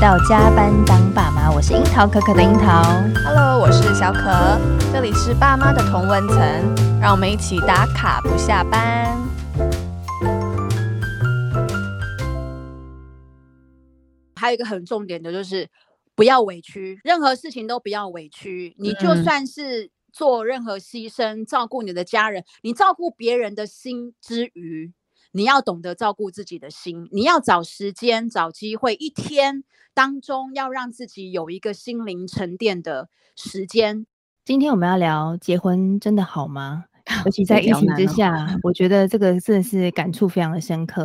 到加班当爸妈，我是樱桃可可的樱桃。Hello，我是小可，这里是爸妈的同温层，让我们一起打卡不下班。还有一个很重点的就是不要委屈，任何事情都不要委屈。你就算是做任何牺牲，照顾你的家人，你照顾别人的心之余。你要懂得照顾自己的心，你要找时间、找机会，一天当中要让自己有一个心灵沉淀的时间。今天我们要聊结婚真的好吗？尤其在疫情之下，我觉得这个真的是感触非常的深刻。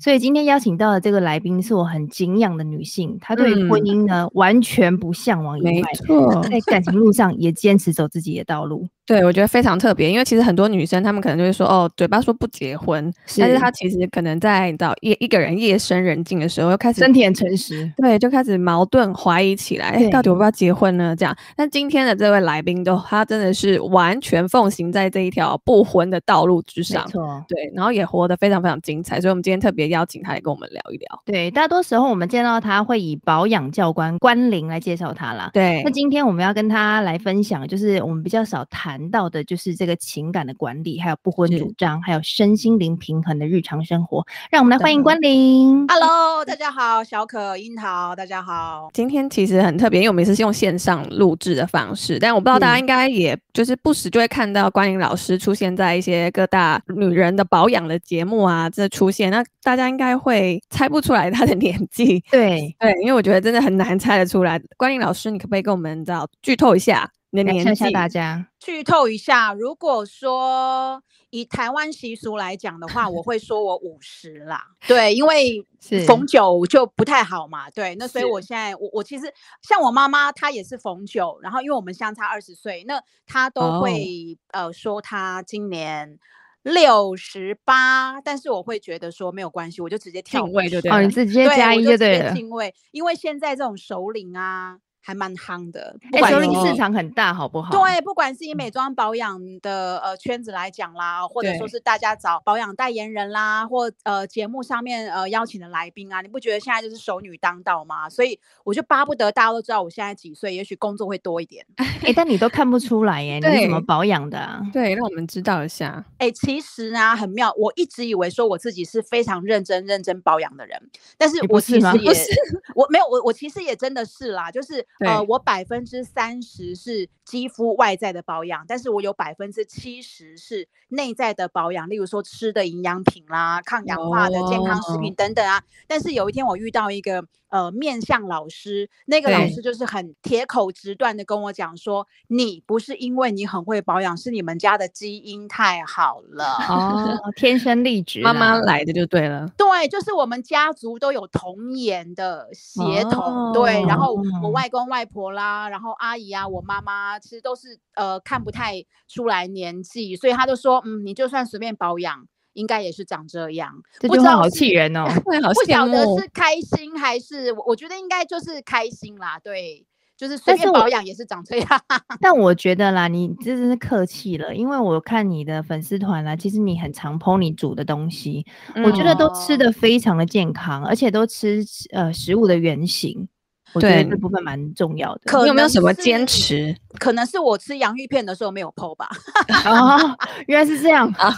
所以今天邀请到的这个来宾是我很敬仰的女性，她对婚姻呢、嗯、完全不向往以外，没错，在感情路上也坚持走自己的道路。对，我觉得非常特别，因为其实很多女生她们可能就会说，哦，嘴巴说不结婚，是但是她其实可能在到夜一个人夜深人静的时候，又开始身体很诚实，对，就开始矛盾怀疑起来，到底要不要结婚呢？这样。但今天的这位来宾都，他真的是完全奉行在这一条不婚的道路之上，没错，对，然后也活得非常非常精彩，所以我们今天特别邀请他来跟我们聊一聊。对，大多时候我们见到他会以保养教官关玲来介绍他啦。对，那今天我们要跟他来分享，就是我们比较少谈。谈到的就是这个情感的管理，还有不婚主张，还有身心灵平衡的日常生活。让我们来欢迎关林。Hello，大家好，小可、樱桃，大家好。今天其实很特别，因为我们是用线上录制的方式，但我不知道大家应该也就是不时就会看到关林老师出现在一些各大女人的保养的节目啊，这出现，那大家应该会猜不出来她的 年纪。对对，因为我觉得真的很难猜得出来。关林老师，你可不可以跟我们找剧透一下？年年谢谢大家剧透一下。如果说以台湾习俗来讲的话，我会说我五十啦。对，因为逢九就不太好嘛。对，那所以我现在我我其实像我妈妈，她也是逢九，然后因为我们相差二十岁，那她都会、哦、呃说她今年六十八，但是我会觉得说没有关系，我就直接跳位就对了。哦，你直接加一就对了。进位，因为现在这种首领啊。还蛮夯的，哎、欸，首领市场很大，好不好？对，不管是以美妆保养的呃圈子来讲啦，或者说是大家找保养代言人啦，或呃节目上面呃邀请的来宾啊，你不觉得现在就是熟女当道吗？所以我就巴不得大家都知道我现在几岁，也许工作会多一点。哎、欸，但你都看不出来耶，你怎么保养的、啊？对，让我们知道一下。哎、欸，其实呢很妙，我一直以为说我自己是非常认真认真保养的人，但是我其实也是，我没有，我我其实也真的是啦，就是呃我百。分之三十是肌肤外在的保养，但是我有百分之七十是内在的保养，例如说吃的营养品啦、抗氧化的健康食品等等啊。但是有一天我遇到一个。呃，面向老师，那个老师就是很铁口直断的跟我讲说，你不是因为你很会保养，是你们家的基因太好了哦，天生丽质，妈妈来的就对了。对，就是我们家族都有童颜的血统，哦、对。然后我外公外婆啦，然后阿姨啊，我妈妈其实都是呃看不太出来年纪，所以他就说，嗯，你就算随便保养。应该也是长这样，这句话好气人哦！不晓得是开心还是我？我觉得应该就是开心啦。对，就是随便保养也是长这样。但，但我觉得啦，你这真是客气了，因为我看你的粉丝团啦，其实你很常 po 你煮的东西，嗯、我觉得都吃的非常的健康，而且都吃呃食物的原型。我觉得这部分蛮重要的。你有没有什么坚持？可能是我吃洋芋片的时候没有 po 吧。哦，原来是这样啊！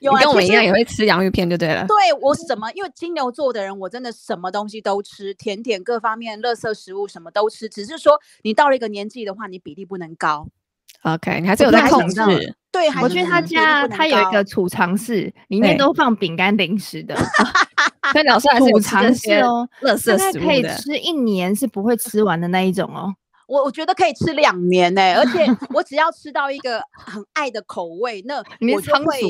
有跟我一样也会吃洋芋片就对了。对，我什么？因为金牛座的人，我真的什么东西都吃，甜点各方面、垃圾食物什么都吃。只是说你到了一个年纪的话，你比例不能高。OK，你还是有在控制。对，我去他家，他有一个储藏室，里面都放饼干零食的。跟老师还是储藏室哦，垃圾食物可以吃一年是不会吃完的那一种哦。我我觉得可以吃两年呢，而且 我只要吃到一个很爱的口味，那我就会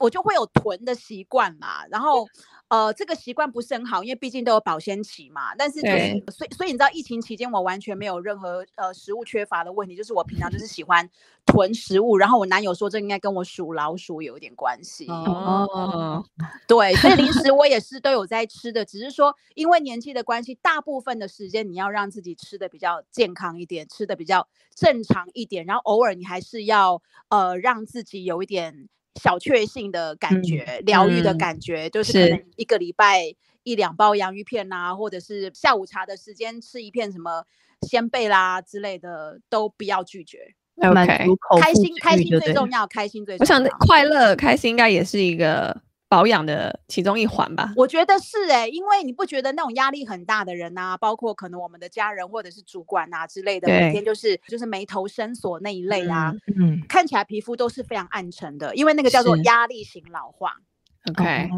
我就会有囤的习惯嘛。然后。呃，这个习惯不是很好，因为毕竟都有保鲜期嘛。但是就是，所以所以你知道，疫情期间我完全没有任何呃食物缺乏的问题，就是我平常就是喜欢囤食物。然后我男友说，这应该跟我属老鼠有一点关系。哦，对，所以零食我也是都有在吃的，只是说因为年纪的关系，大部分的时间你要让自己吃的比较健康一点，吃的比较正常一点，然后偶尔你还是要呃让自己有一点。小确幸的感觉，疗愈、嗯、的感觉，嗯、就是可能一个礼拜一两包洋芋片啊，或者是下午茶的时间吃一片什么仙贝啦之类的，都不要拒绝。OK，开心开心最重要，开心最重要。我想快乐开心应该也是一个。保养的其中一环吧，我觉得是哎、欸，因为你不觉得那种压力很大的人啊，包括可能我们的家人或者是主管啊之类的，每天就是就是眉头深锁那一类啊，嗯，嗯。看起来皮肤都是非常暗沉的，因为那个叫做压力型老化。OK，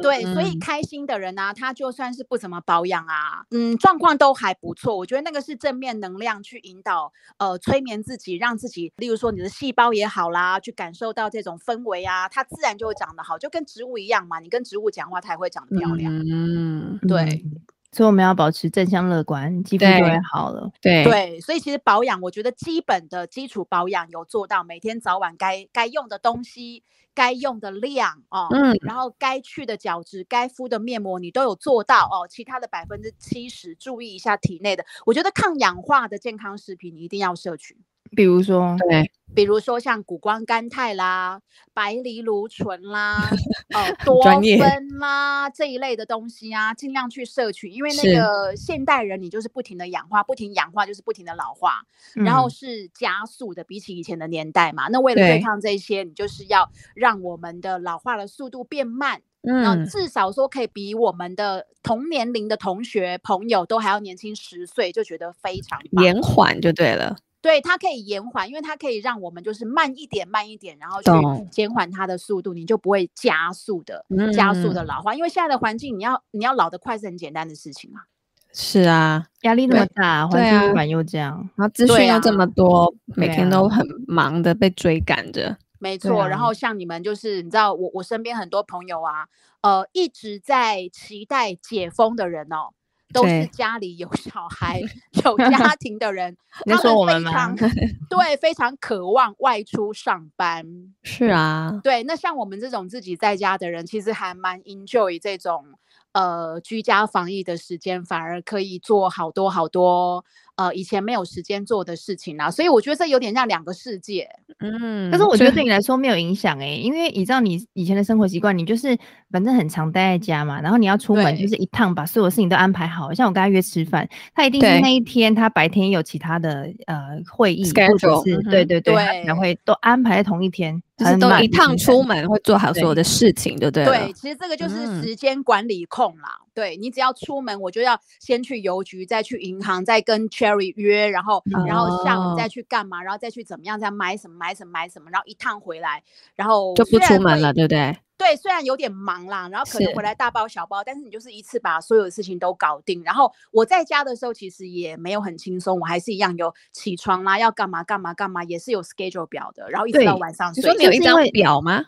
对，所以开心的人呢、啊，他就算是不怎么保养啊，嗯，状况都还不错。我觉得那个是正面能量去引导，呃，催眠自己，让自己，例如说你的细胞也好啦，去感受到这种氛围啊，它自然就会长得好，就跟植物一样嘛。你跟植物讲话，它也会长得漂亮。嗯，对。所以我们要保持正向乐观，肌肤就会好了。对对，所以其实保养，我觉得基本的基础保养有做到，每天早晚该该用的东西。该用的量哦，嗯，然后该去的角质、该敷的面膜，你都有做到哦。其他的百分之七十，注意一下体内的。我觉得抗氧化的健康食品你一定要摄取，比如说，对。比如说像谷胱甘肽啦、白藜芦醇啦、呃多酚啦这一类的东西啊，尽量去摄取，因为那个现代人你就是不停的氧化，不停氧化就是不停的老化，嗯、然后是加速的，比起以前的年代嘛。那为了对抗这些，你就是要让我们的老化的速度变慢，嗯，至少说可以比我们的同年龄的同学朋友都还要年轻十岁，就觉得非常延缓就对了。对，它可以延缓，因为它可以让我们就是慢一点，慢一点，然后去减缓它的速度，你就不会加速的、嗯、加速的老化。因为现在的环境，你要你要老得快是很简单的事情啊。是啊，压力那么大，环境污染又这样，然后资讯又这么多，每天都很忙的被追赶着。没错，然后像你们就是你知道，我我身边很多朋友啊，呃，一直在期待解封的人哦。都是家里有小孩、有家庭的人，他们非常 对，非常渴望外出上班。是啊，对。那像我们这种自己在家的人，其实还蛮 enjoy 这种呃居家防疫的时间，反而可以做好多好多。呃，以前没有时间做的事情啊，所以我觉得这有点像两个世界。嗯，但是我觉得对你来说没有影响诶、欸，因为你知道你以前的生活习惯，你就是反正很常待在家嘛，然后你要出门就是一趟把所有事情都安排好，像我跟他约吃饭，他一定是那一天他白天有其他的呃会议或者是对对对，然后会都安排在同一天。就是都一趟出门会做好所有的事情，对不对？对，其实这个就是时间管理控啦。嗯、对，你只要出门，我就要先去邮局，再去银行，再跟 Cherry 约，然后、嗯、然后下午再去干嘛，然后再去怎么样，再买什么买什么买什么，然后一趟回来，然后就不出门了，对不对？对，虽然有点忙啦，然后可能回来大包小包，但是你就是一次把所有的事情都搞定。然后我在家的时候其实也没有很轻松，我还是一样有起床啦，要干嘛干嘛干嘛，也是有 schedule 表的，然后一直到晚上睡。你说你有一张表吗？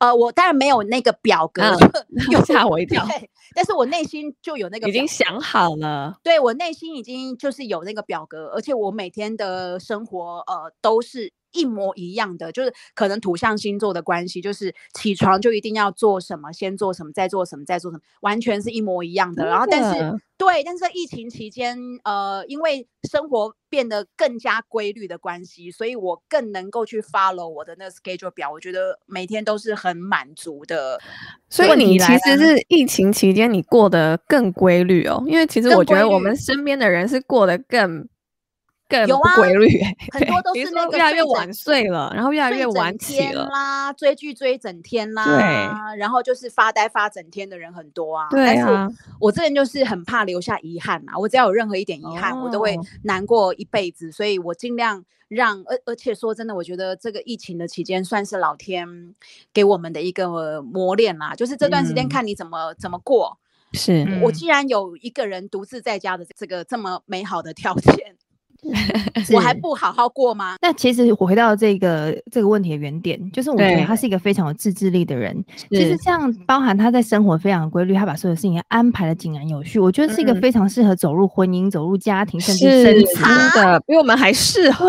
呃，我当然没有那个表格，又 吓我一跳。但是我内心就有那个，已经想好了。对，我内心已经就是有那个表格，而且我每天的生活呃都是。一模一样的，就是可能土象星座的关系，就是起床就一定要做什么，先做什么，再做什么，再做什么，完全是一模一样的。然后，但是对，但是在疫情期间，呃，因为生活变得更加规律的关系，所以我更能够去 follow 我的那个 schedule 表。我觉得每天都是很满足的。所以你其实是疫情期间你过得更规律哦，因为其实我觉得我们身边的人是过得更。有啊，规律，很多都是那个越来越晚睡了，然后越来越晚起了啦，追剧追整天啦，对，然后就是发呆发整天的人很多啊。对啊，我这人就是很怕留下遗憾啊，我只要有任何一点遗憾，我都会难过一辈子，所以我尽量让，而而且说真的，我觉得这个疫情的期间算是老天给我们的一个磨练啦，就是这段时间看你怎么怎么过。是我既然有一个人独自在家的这个这么美好的条件。我还不好好过吗？那其实我回到这个这个问题的原点，就是我觉得他是一个非常有自制力的人。其实这样包含他在生活非常规律，他把所有事情安排的井然有序。我觉得是一个非常适合走入婚姻、走入家庭，甚至生子的，比我们还适合。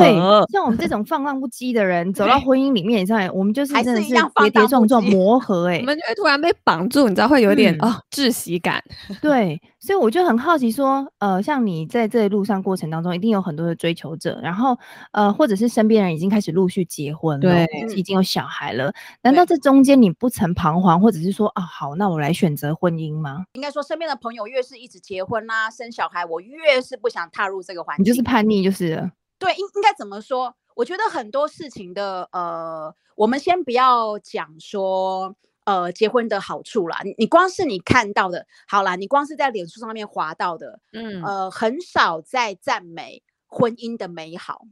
像我们这种放浪不羁的人，走到婚姻里面，你知道，我们就是真的是跌跌撞撞磨合。哎，我们就会突然被绑住，你知道，会有点哦窒息感。对，所以我就很好奇说，呃，像你在这一路上过程当中，一定有很多。多的追求者，然后呃，或者是身边人已经开始陆续结婚了，对，已经有小孩了。难道这中间你不曾彷徨，或者是说啊，好，那我来选择婚姻吗？应该说，身边的朋友越是一直结婚啦、啊、生小孩，我越是不想踏入这个环境。你就是叛逆，就是对，应应该怎么说？我觉得很多事情的呃，我们先不要讲说。呃，结婚的好处啦，你你光是你看到的，好啦，你光是在脸书上面滑到的，嗯，呃，很少在赞美婚姻的美好，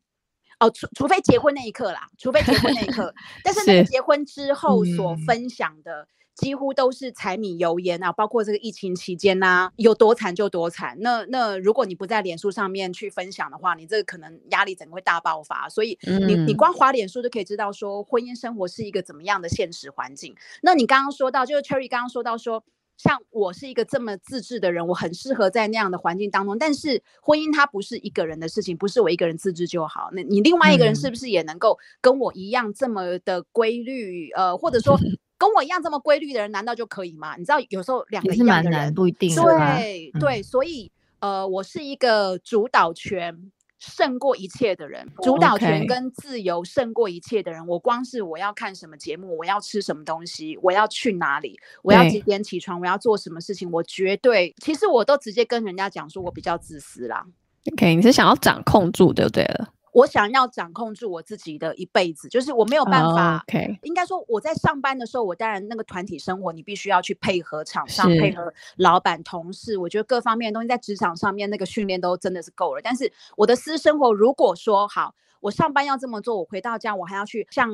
哦，除除非结婚那一刻啦，除非结婚那一刻，但是那个结婚之后所分享的。几乎都是柴米油盐啊，包括这个疫情期间呐、啊，有多惨就多惨。那那如果你不在脸书上面去分享的话，你这个可能压力整个会大爆发。所以你你光滑脸书就可以知道说婚姻生活是一个怎么样的现实环境。那你刚刚说到，就是 Cherry 刚刚说到说，像我是一个这么自制的人，我很适合在那样的环境当中。但是婚姻它不是一个人的事情，不是我一个人自制就好。那你另外一个人是不是也能够跟我一样这么的规律？呃，或者说。跟我一样这么规律的人，难道就可以吗？你知道，有时候两个一样的人不一定。对对，所以呃，我是一个主导权胜过一切的人，主导权跟自由胜过一切的人。我光是我要看什么节目，我要吃什么东西，我要去哪里，我要几点起床，我要做什么事情，我绝对，其实我都直接跟人家讲说，我比较自私啦。OK，你是想要掌控住，对不对了？我想要掌控住我自己的一辈子，就是我没有办法。Oh, okay. 应该说我在上班的时候，我当然那个团体生活，你必须要去配合厂商、配合老板、同事。我觉得各方面的东西在职场上面那个训练都真的是够了。但是我的私生活，如果说好，我上班要这么做，我回到家我还要去像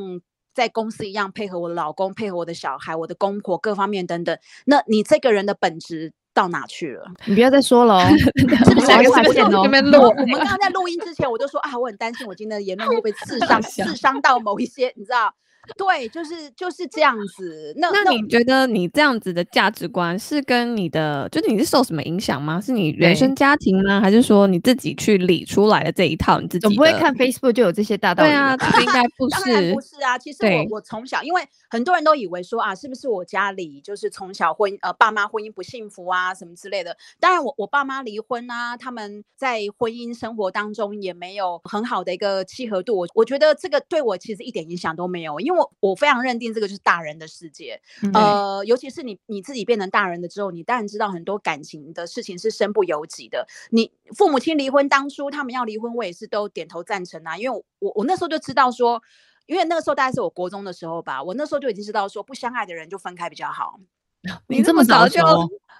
在公司一样配合我的老公、配合我的小孩、我的公婆各方面等等。那你这个人的本质。到哪去了？你不要再说了哦，是不是？我们这边录，我们刚刚在录音之前，我就说啊，我很担心我今天的言论会不会刺 伤、刺伤到某一些，你知道。对，就是就是这样子。那那你觉得你这样子的价值观是跟你的，就是你是受什么影响吗？是你原生家庭吗？还是说你自己去理出来的这一套？你自己总不会看 Facebook 就有这些大道理？对啊，应该不是。当然不是啊。其实我我从小，因为很多人都以为说啊，是不是我家里就是从小婚呃爸妈婚姻不幸福啊什么之类的？当然我我爸妈离婚啊，他们在婚姻生活当中也没有很好的一个契合度。我我觉得这个对我其实一点影响都没有，因为。我我非常认定这个就是大人的世界，嗯、呃，尤其是你你自己变成大人了之后，你当然知道很多感情的事情是身不由己的。你父母亲离婚当初他们要离婚，我也是都点头赞成啊，因为我我那时候就知道说，因为那个时候大概是我国中的时候吧，我那时候就已经知道说不相爱的人就分开比较好。你这么早就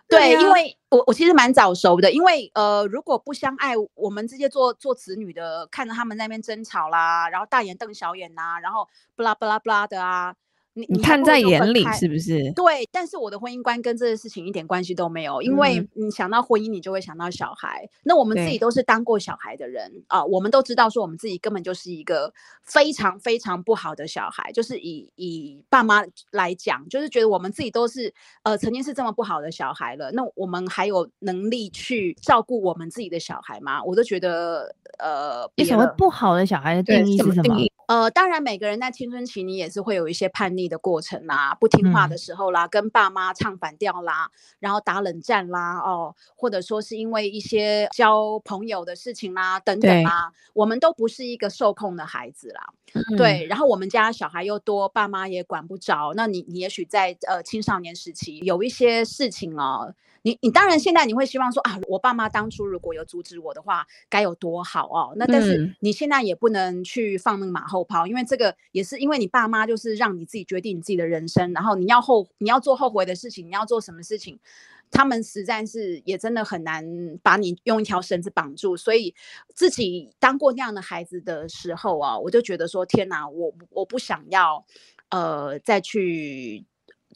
对，因为我我其实蛮早熟的，因为呃，如果不相爱，我们这些做做子女的，看着他们那边争吵啦，然后大眼瞪小眼呐、啊，然后不拉不拉不拉的啊。你你看在眼里是不是？对，但是我的婚姻观跟这个事情一点关系都没有，因为你想到婚姻，你就会想到小孩。嗯、那我们自己都是当过小孩的人啊、呃，我们都知道说我们自己根本就是一个非常非常不好的小孩，就是以以爸妈来讲，就是觉得我们自己都是呃曾经是这么不好的小孩了，那我们还有能力去照顾我们自己的小孩吗？我都觉得呃，你所谓不好的小孩的定义是什么？呃，当然每个人在青春期你也是会有一些叛逆。的过程啦，不听话的时候啦，嗯、跟爸妈唱反调啦，然后打冷战啦，哦，或者说是因为一些交朋友的事情啦，等等啦，我们都不是一个受控的孩子啦，嗯、对。然后我们家小孩又多，爸妈也管不着。那你你也许在呃青少年时期有一些事情哦。你你当然现在你会希望说啊，我爸妈当初如果有阻止我的话，该有多好哦。那但是你现在也不能去放那个马后炮，因为这个也是因为你爸妈就是让你自己决定你自己的人生，然后你要后你要做后悔的事情，你要做什么事情，他们实在是也真的很难把你用一条绳子绑住。所以自己当过那样的孩子的时候啊，我就觉得说天哪，我我不想要呃再去。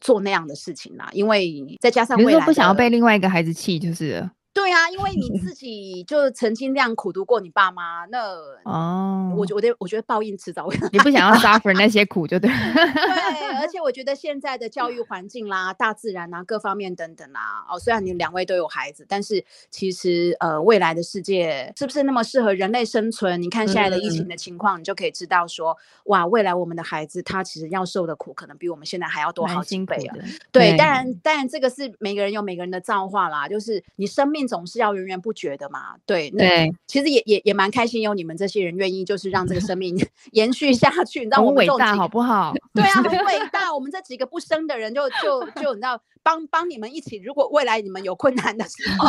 做那样的事情啦，因为再加上未来，不想要被另外一个孩子气，就是。对啊，因为你 自己就曾经那样苦读过你爸妈，那哦，我觉得我觉得报应迟早会。你不想要 suffer 那些苦，就对。对，而 且我觉得现在的教育环境啦、大自然啊、各方面等等啦，哦，虽然你两位都有孩子，但是其实呃，未来的世界是不是那么适合人类生存？你看现在的疫情的情况，嗯、你就可以知道说，哇，未来我们的孩子他其实要受的苦，可能比我们现在还要多好几倍啊。对，当然当然这个是每个人有每个人的造化啦，就是你生命。命总是要源源不绝的嘛。对，对，其实也也也蛮开心，有你们这些人愿意就是让这个生命 延续下去，你知道我们伟大好不好？对啊，很伟 大。我们这几个不生的人就，就就就你知道，帮帮你们一起，如果未来你们有困难的时候。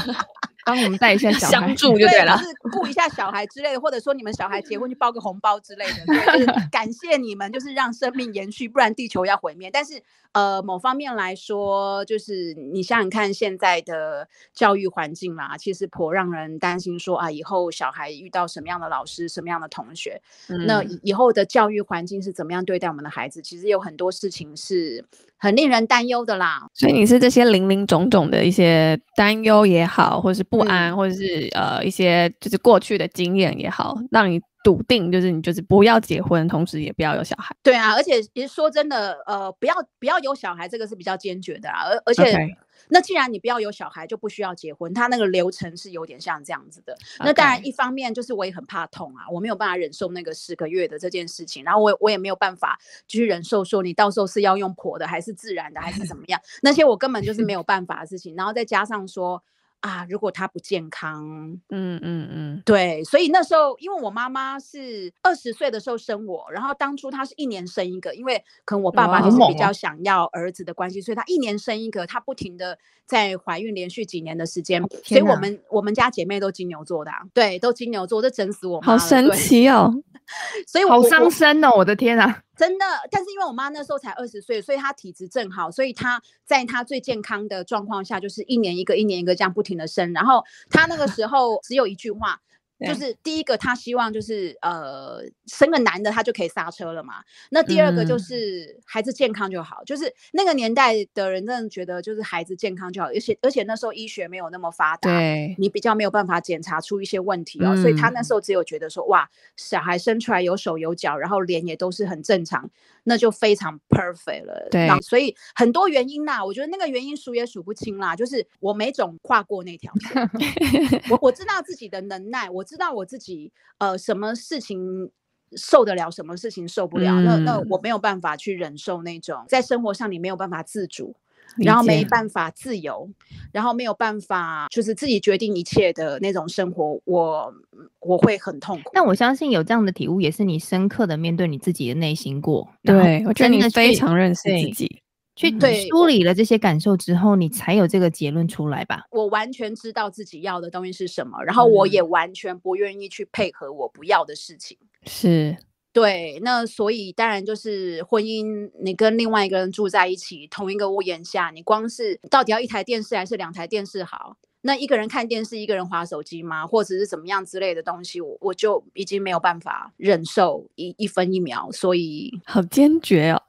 帮我们带一下小孩，相助就对了，对，就是顾一下小孩之类的，或者说你们小孩结婚就包个红包之类的，就是 感谢你们，就是让生命延续，不然地球要毁灭。但是，呃，某方面来说，就是你想想看现在的教育环境啦，其实颇让人担心说，说啊，以后小孩遇到什么样的老师，什么样的同学，嗯、那以后的教育环境是怎么样对待我们的孩子？其实有很多事情是很令人担忧的啦。所以你是这些零零总总的一些担忧也好，或是。不安，或者是呃一些就是过去的经验也好，让你笃定，就是你就是不要结婚，同时也不要有小孩。对啊，而且其实说真的，呃，不要不要有小孩，这个是比较坚决的啊。而而且，Okay. 那既然你不要有小孩，就不需要结婚，他那个流程是有点像这样子的。那当然，一方面就是我也很怕痛啊，我没有办法忍受那个十个月的这件事情，然后我我也没有办法去忍受说你到时候是要用婆的，还是自然的，还是怎么样，那些我根本就是没有办法的事情。然后再加上说。啊，如果他不健康，嗯嗯嗯，对，所以那时候，因为我妈妈是二十岁的时候生我，然后当初她是一年生一个，因为可能我爸爸就是比较想要儿子的关系，哦、所以她一年生一个，她不停的在怀孕，连续几年的时间，所以我们我们家姐妹都金牛座的、啊，对，都金牛座，这整死我妈，好神奇哦，所以我好伤身哦，我的天啊！真的，但是因为我妈那时候才二十岁，所以她体质正好，所以她在她最健康的状况下，就是一年一个，一年一个这样不停的生。然后她那个时候只有一句话。就是第一个，他希望就是呃生个男的，他就可以刹车了嘛。那第二个就是孩子健康就好，嗯、就是那个年代的人真的觉得就是孩子健康就好，而且而且那时候医学没有那么发达，你比较没有办法检查出一些问题哦。嗯、所以他那时候只有觉得说哇，小孩生出来有手有脚，然后脸也都是很正常，那就非常 perfect 了。对，所以很多原因啦，我觉得那个原因数也数不清啦。就是我没总跨过那条线，我我知道自己的能耐，我。知道我自己呃什么事情受得了，什么事情受不了，嗯、那那我没有办法去忍受那种在生活上你没有办法自主。然后没办法自由，然后没有办法就是自己决定一切的那种生活，我我会很痛苦。但我相信有这样的体悟，也是你深刻的面对你自己的内心过。对，我觉得你非常认识自己。去梳理了这些感受之后，你才有这个结论出来吧？我完全知道自己要的东西是什么，然后我也完全不愿意去配合我不要的事情。是，对，那所以当然就是婚姻，你跟另外一个人住在一起，同一个屋檐下，你光是到底要一台电视还是两台电视好？那一个人看电视，一个人划手机吗？或者是怎么样之类的东西，我我就已经没有办法忍受一一分一秒，所以好坚决哦。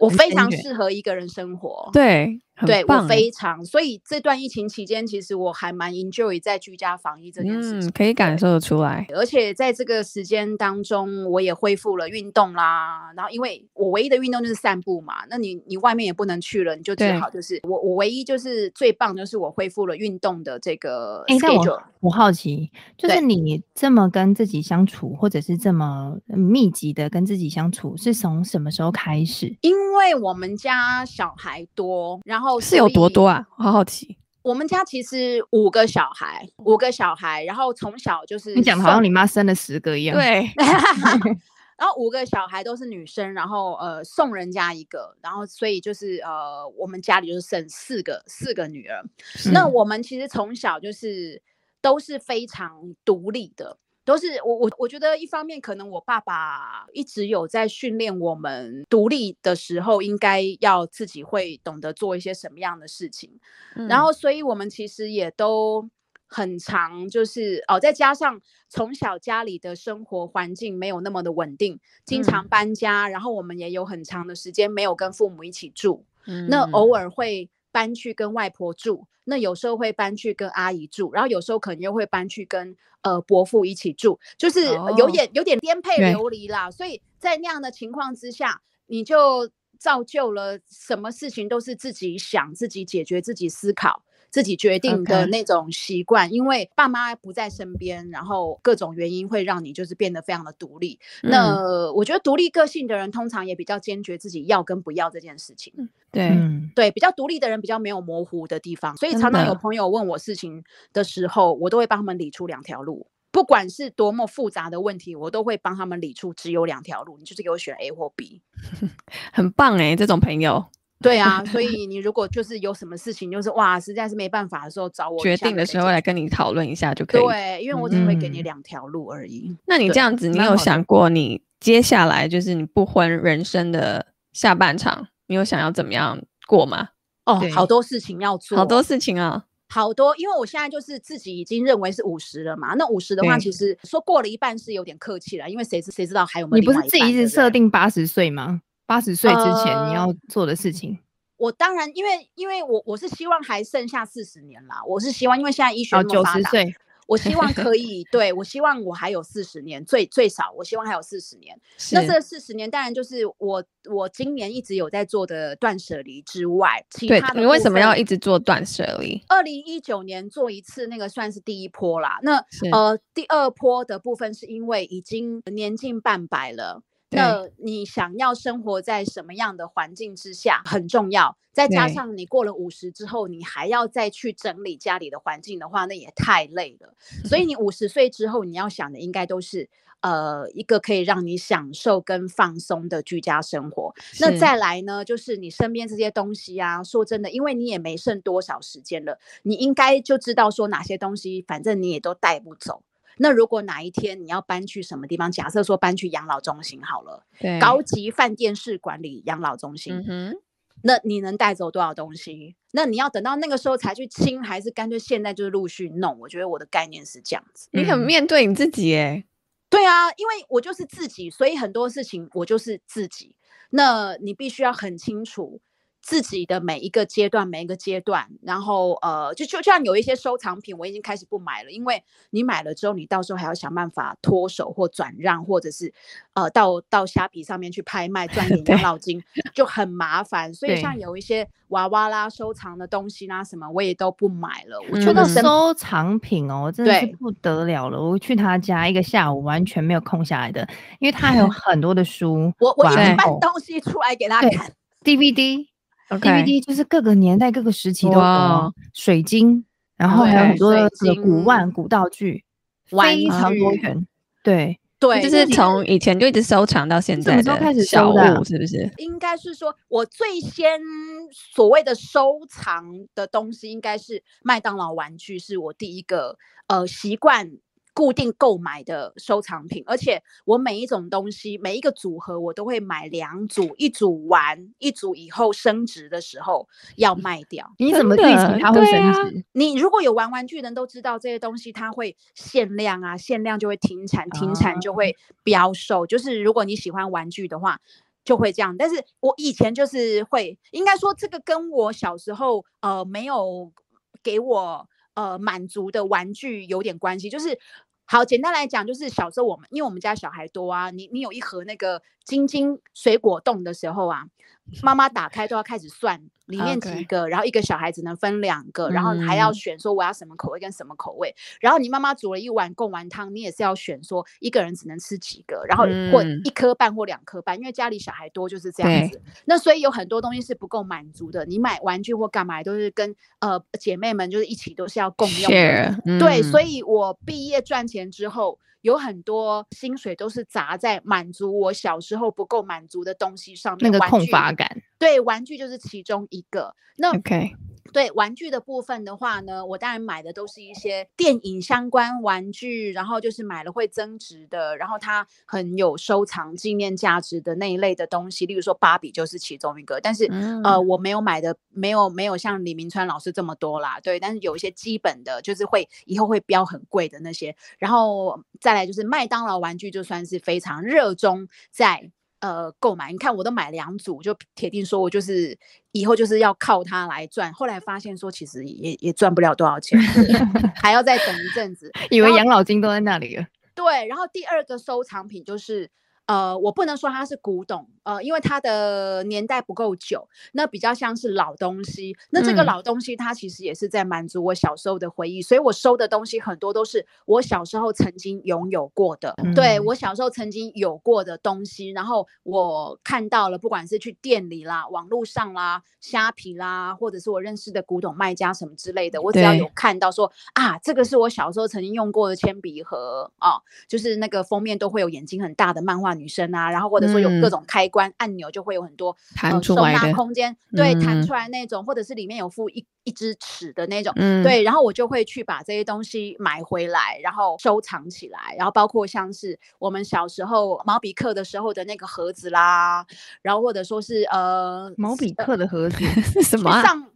我非常适合一个人生活，对，对我非常，所以这段疫情期间，其实我还蛮 enjoy 在居家防疫这件事情，嗯，可以感受得出来。而且在这个时间当中，我也恢复了运动啦。然后，因为我唯一的运动就是散步嘛，那你你外面也不能去了，你就只好就是我我唯一就是最棒就是我恢复了运动的这个 schedule。欸我好奇，就是你这么跟自己相处，或者是这么密集的跟自己相处，是从什么时候开始？因为我们家小孩多，然后是有多多啊？好好奇。我们家其实五个小孩，五个小孩，然后从小就是你讲的好像你妈生了十个一样。对，然后五个小孩都是女生，然后呃送人家一个，然后所以就是呃我们家里就是剩四个四个女儿。是那我们其实从小就是。都是非常独立的，都是我我我觉得一方面可能我爸爸一直有在训练我们独立的时候，应该要自己会懂得做一些什么样的事情，嗯、然后所以我们其实也都很常就是哦，再加上从小家里的生活环境没有那么的稳定，经常搬家，嗯、然后我们也有很长的时间没有跟父母一起住，嗯、那偶尔会。搬去跟外婆住，那有时候会搬去跟阿姨住，然后有时候可能又会搬去跟呃伯父一起住，就是有点、哦、有点颠沛流离啦。所以在那样的情况之下，你就造就了什么事情都是自己想、自己解决、自己思考。自己决定的那种习惯。Okay. 因为爸妈不在身边，然后各种原因会让你就是变得非常的独立。嗯、那我觉得独立个性的人通常也比较坚决自己要跟不要这件事情。对、嗯、对，比较独立的人比较没有模糊的地方，所以常常有朋友问我事情的时候，我都会帮他们理出两条路。不管是多么复杂的问题，我都会帮他们理出只有两条路，你就是给我选 A 或 B，很棒哎、欸，这种朋友。对啊，所以你如果就是有什么事情，就是哇，实在是没办法的时候找我，决定的时候来跟你讨论一下就可以。对，因为我只会给你两条路而已。嗯、那你这样子，你有想过你接下来就是你不婚人生的下半场，你有想要怎么样过吗？哦，好多事情要做，好多事情啊。好多，因为我现在就是自己已经认为是五十了嘛。那五十的话，其实说过了一半是有点客气了，因为谁知谁知道还有没有？你不是自己一直设定八十岁吗？八十岁之前你要做的事情。呃、我当然，因为因为我我是希望还剩下四十年啦。我是希望，因为现在医学那么发达。哦我希望可 以，对，我希望我还有四十年，最最少我希望还有四十年。那这四十年当然就是我我今年一直有在做的断舍离之外，其他的。你为什么要一直做断舍离？二零一九年做一次，那个算是第一波啦。那呃，第二波的部分是因为已经年近半百了。那你想要生活在什么样的环境之下很重要，再加上你过了五十之后，你还要再去整理家里的环境的话，那也太累了。所以你 五十岁之后，你要想的应该都是呃一个可以让你享受跟放松的居家生活。那再来呢，就是你身边这些东西啊，说真的，因为你也没剩多少时间了，你应该就知道说哪些东西，反正你也都带不走。那如果哪一天你要搬去什么地方，假设说搬去养老中心好了，对，高级饭店式管理养老中心，嗯，那你能带走多少东西？那你要等到那个时候才去清，还是干脆现在就是陆续弄？我觉得我的概念是这样子。你很面对你自己哎，对啊，因为我就是自己，所以很多事情我就是自己。那你必须要很清楚。自己的每一个阶段，每一个阶段，然后呃，就就像有一些收藏品，我已经开始不买了，因为你买了之后，你到时候还要想办法脱手或转让，或者是呃，到到虾皮上面去拍卖赚点养老金，就很麻烦。所以像有一些娃娃啦、收藏的东西啦什么，我也都不买了。我觉得收藏品哦，真的是不得了了。我去他家一个下午，完全没有空下来的，因为他还有很多的书。我我已经搬东西出来给他看，DVD。DVD 就是各个年代、各个时期都有水晶，然后还有很多的古玩、古道具，非常多元。对对，就是从以前就一直收藏到现在的小物，什么时候开始收的？是不是？应该是说，我最先所谓的收藏的东西，应该是麦当劳玩具，是我第一个呃习惯。固定购买的收藏品，而且我每一种东西，每一个组合，我都会买两组，一组玩，一组以后升值的时候要卖掉。你怎么预期它会升值？啊、你如果有玩玩具的人都知道这些东西它会限量啊，限量就会停产，停产就会标售。就是如果你喜欢玩具的话，就会这样。但是我以前就是会，应该说这个跟我小时候呃没有给我。呃，满足的玩具有点关系，就是好简单来讲，就是小时候我们，因为我们家小孩多啊，你你有一盒那个晶晶水果冻的时候啊，妈妈打开都要开始算。里面几个，然后一个小孩只能分两个，然后还要选说我要什么口味跟什么口味。然后你妈妈煮了一碗贡丸汤，你也是要选说一个人只能吃几个，然后或一颗半或两颗半，因为家里小孩多就是这样子。那所以有很多东西是不够满足的。你买玩具或干嘛都是跟呃姐妹们就是一起都是要共用的。对，所以我毕业赚钱之后。有很多薪水都是砸在满足我小时候不够满足的东西上面，那个空乏感。对，玩具就是其中一个。那 OK。对玩具的部分的话呢，我当然买的都是一些电影相关玩具，然后就是买了会增值的，然后它很有收藏纪念价值的那一类的东西，例如说芭比就是其中一个。但是、嗯、呃，我没有买的，没有没有像李明川老师这么多啦，对。但是有一些基本的，就是会以后会标很贵的那些，然后再来就是麦当劳玩具，就算是非常热衷在。呃，购买，你看我都买两组，就铁定说我就是以后就是要靠它来赚。后来发现说，其实也也赚不了多少钱，还要再等一阵子。以为养老金都在那里了。对，然后第二个收藏品就是呃，我不能说它是古董，呃，因为它的年代不够久，那比较像是老东西。那这个老东西它其实也是在满足我小时候的回忆，嗯、所以我收的东西很多都是我小时候曾经拥有过的，嗯、对我小时候曾经有过的东西。然后我看到了，不管是去店里啦、网络上啦、虾皮啦，或者是我认识的古董卖家什么之类的，我只要有看到说啊，这个是我小时候曾经用过的铅笔盒啊，就是那个封面都会有眼睛很大的漫画。女生啊，然后或者说有各种开关、嗯、按钮，就会有很多弹出来的、呃、空间，对，弹出来那种，嗯、或者是里面有附一一支尺的那种，嗯、对，然后我就会去把这些东西买回来，然后收藏起来，然后包括像是我们小时候毛笔课的时候的那个盒子啦，然后或者说是呃毛笔课的盒子是 什么、啊？上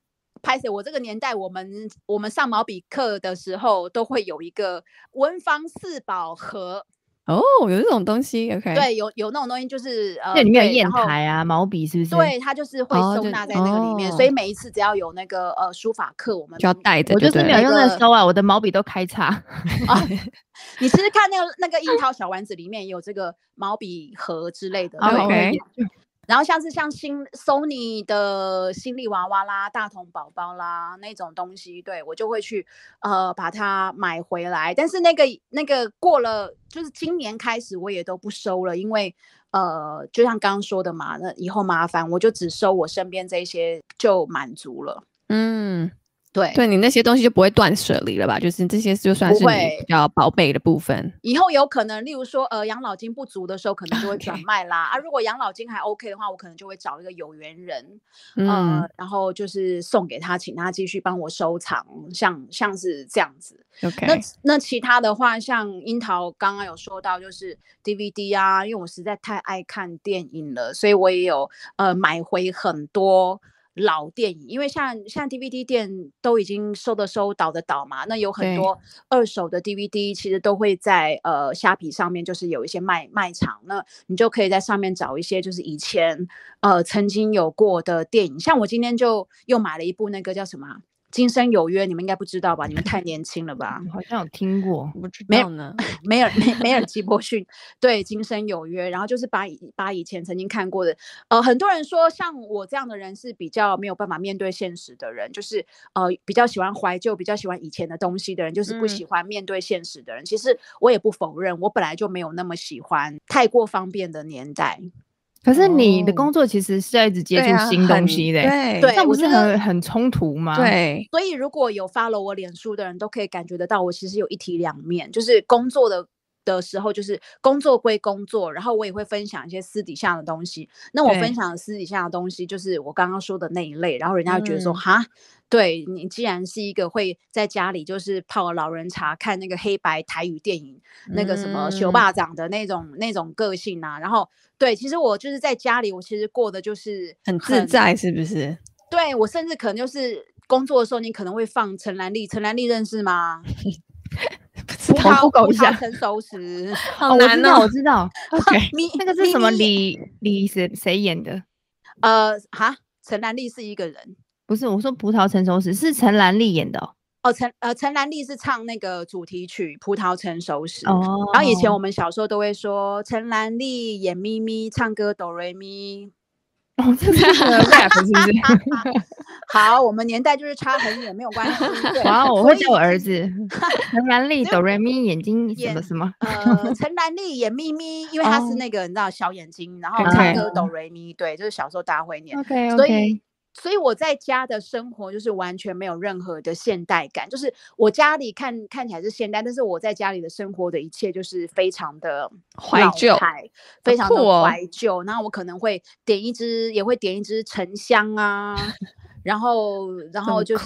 拍谢，我这个年代，我们我们上毛笔课的时候都会有一个文房四宝盒。哦，有这种东西，OK，对，有有那种东西，就是呃，那里面有砚台啊、毛笔，是不是？对，它就是会收纳在那个里面，所以每一次只要有那个呃书法课，我们就要带着。我就是没有用那收啊，我的毛笔都开叉。啊，你试试看那个那个樱桃小丸子里面有这个毛笔盒之类的，OK。然后像是像新 Sony 的心力娃娃啦、大童宝宝啦那种东西，对，我就会去呃把它买回来。但是那个那个过了，就是今年开始我也都不收了，因为呃就像刚刚说的嘛，那以后麻烦我就只收我身边这些就满足了。嗯。对，对你那些东西就不会断舍离了吧？就是这些就算是你比较宝贝的部分。以后有可能，例如说，呃，养老金不足的时候，可能就会转卖啦。啊，如果养老金还 OK 的话，我可能就会找一个有缘人，嗯、呃，然后就是送给他，请他继续帮我收藏，像像是这样子。OK，那那其他的话，像樱桃刚刚有说到，就是 DVD 啊，因为我实在太爱看电影了，所以我也有呃买回很多。老电影，因为像像 DVD 店都已经收的收，倒的倒嘛，那有很多二手的 DVD，其实都会在呃虾皮上面，就是有一些卖卖场，那你就可以在上面找一些就是以前呃曾经有过的电影，像我今天就又买了一部那个叫什么？今生有约，你们应该不知道吧？你们太年轻了吧？好像有听过，不知道呢。梅尔梅梅尔吉伯逊对《今生有约》，然后就是把以把以前曾经看过的，呃，很多人说像我这样的人是比较没有办法面对现实的人，就是呃比较喜欢怀旧、比较喜欢以前的东西的人，就是不喜欢面对现实的人。嗯、其实我也不否认，我本来就没有那么喜欢太过方便的年代。可是你的工作其实是要一直接触新东西的，对，对，那不是很很冲突吗？对，所以如果有 follow 我脸书的人都可以感觉得到，我其实有一体两面，就是工作的的时候就是工作归工作，然后我也会分享一些私底下的东西。那我分享的私底下的东西就是我刚刚说的那一类，然后人家会觉得说哈。嗯对，你既然是一个会在家里就是泡老人茶看那个黑白台语电影，嗯、那个什么修霸长的那种那种个性啊，然后对，其实我就是在家里，我其实过的就是很，很自在，是不是？对，我甚至可能就是工作的时候，你可能会放陈兰丽，陈兰丽认识吗？葡萄成熟时，好难哦，我知道。那个是什么李李谁谁演的？呃，哈，陈兰丽是一个人。不是，我说葡萄成熟时是陈兰丽演的哦。哦，陈呃陈兰丽是唱那个主题曲《葡萄成熟时》哦。然后以前我们小时候都会说陈兰丽演咪咪，唱歌哆瑞咪。哦，这是 rap 是不是？好，我们年代就是差很远，没有关系。哇，我会叫我儿子陈兰丽哆瑞咪，眼睛什么什么？呃，陈兰丽眼咪咪，因为她是那个你知道小眼睛，然后唱歌哆瑞咪，对，就是小时候大家会念。OK OK。所以我在家的生活就是完全没有任何的现代感，就是我家里看看起来是现代，但是我在家里的生活的一切就是非常的怀旧，非常的怀旧。然后我可能会点一支，也会点一支沉香啊，然后然后就是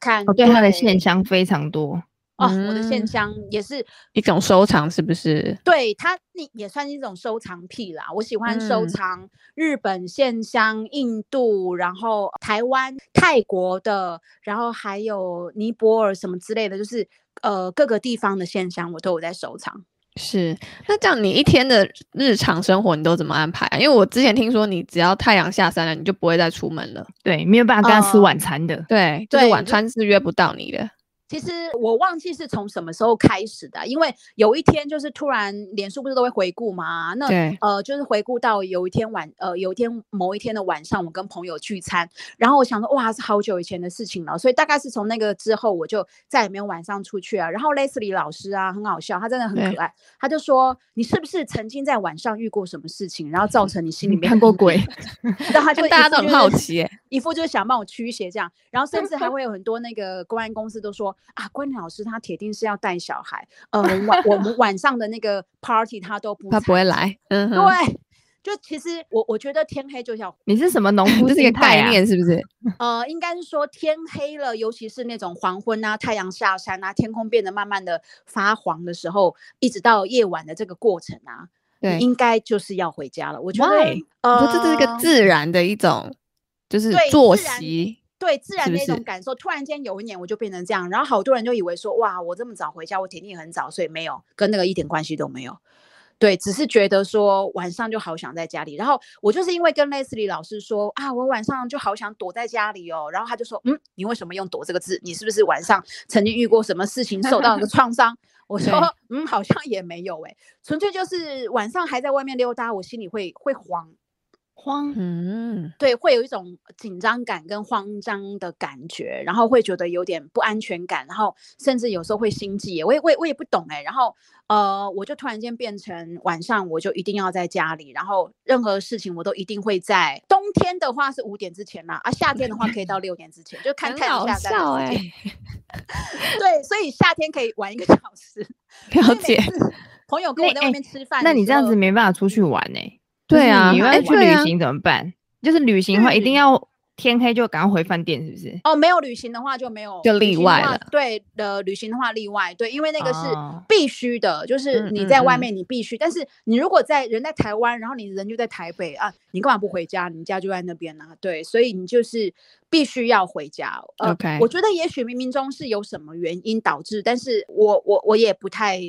看，我对它的线香非常多。哦，我的线香也是一种收藏，是不是？对它，那也算是一种收藏癖啦。我喜欢收藏日本线香、印度，然后台湾、泰国的，然后还有尼泊尔什么之类的，就是呃各个地方的线香，我都有在收藏。是，那这样你一天的日常生活你都怎么安排啊？因为我之前听说你只要太阳下山了，你就不会再出门了。对，没有办法跟他吃晚餐的。对，就是晚餐是约不到你的。其实我忘记是从什么时候开始的，因为有一天就是突然脸书不是都会回顾吗？那呃就是回顾到有一天晚呃有一天某一天的晚上，我跟朋友聚餐，然后我想说哇是好久以前的事情了，所以大概是从那个之后我就再也没有晚上出去啊。然后 Leslie 老师啊很好笑，他真的很可爱，他就说你是不是曾经在晚上遇过什么事情，然后造 成你心里面看过鬼？然后他 就大家都很好奇，一副就是想帮我驱邪这样，然后甚至还 会有很多那个公安公司都说。啊，关老师他铁定是要带小孩，呃，晚我们晚上的那个 party 他都不，他不会来，嗯，对，就其实我我觉得天黑就要，你是什么农夫？这是一个概念是不是？呃，应该是说天黑了，尤其是那种黄昏啊，太阳下山啊，天空变得慢慢的发黄的时候，一直到夜晚的这个过程啊，对，应该就是要回家了。我觉得，呃，这是一个自然的一种，就是作息。对自然的那种感受，是是突然间有一年我就变成这样，然后好多人就以为说，哇，我这么早回家，我铁定很早，所以没有跟那个一点关系都没有。对，只是觉得说晚上就好想在家里，然后我就是因为跟 Leslie 老师说啊，我晚上就好想躲在家里哦，然后他就说，嗯，你为什么用躲这个字？你是不是晚上曾经遇过什么事情受到了个创伤？我说，嗯，好像也没有诶，纯粹就是晚上还在外面溜达，我心里会会慌。慌，嗯，对，会有一种紧张感跟慌张的感觉，然后会觉得有点不安全感，然后甚至有时候会心悸。我也，我也，我也不懂哎。然后，呃，我就突然间变成晚上我就一定要在家里，然后任何事情我都一定会在。冬天的话是五点之前啦，啊，夏天的话可以到六点之前，就看太阳下山。对，所以夏天可以玩一个小时。了解。朋友跟我在外面吃饭，那你这样子没办法出去玩呢？对啊，你要去旅行怎么办？欸啊、就是旅行的话，一定要天黑就赶快回饭店，是不是？哦，没有旅行的话就没有，就例外了。对的，旅行的话例外。对，因为那个是必须的，哦、就是你在外面你必须。嗯嗯嗯，但是你如果在人在台湾，然后你人就在台北啊，你干嘛不回家？你家就在那边呢、啊。对，所以你就是必须要回家。OK，、呃、我觉得也许冥冥中是有什么原因导致，但是我我我也不太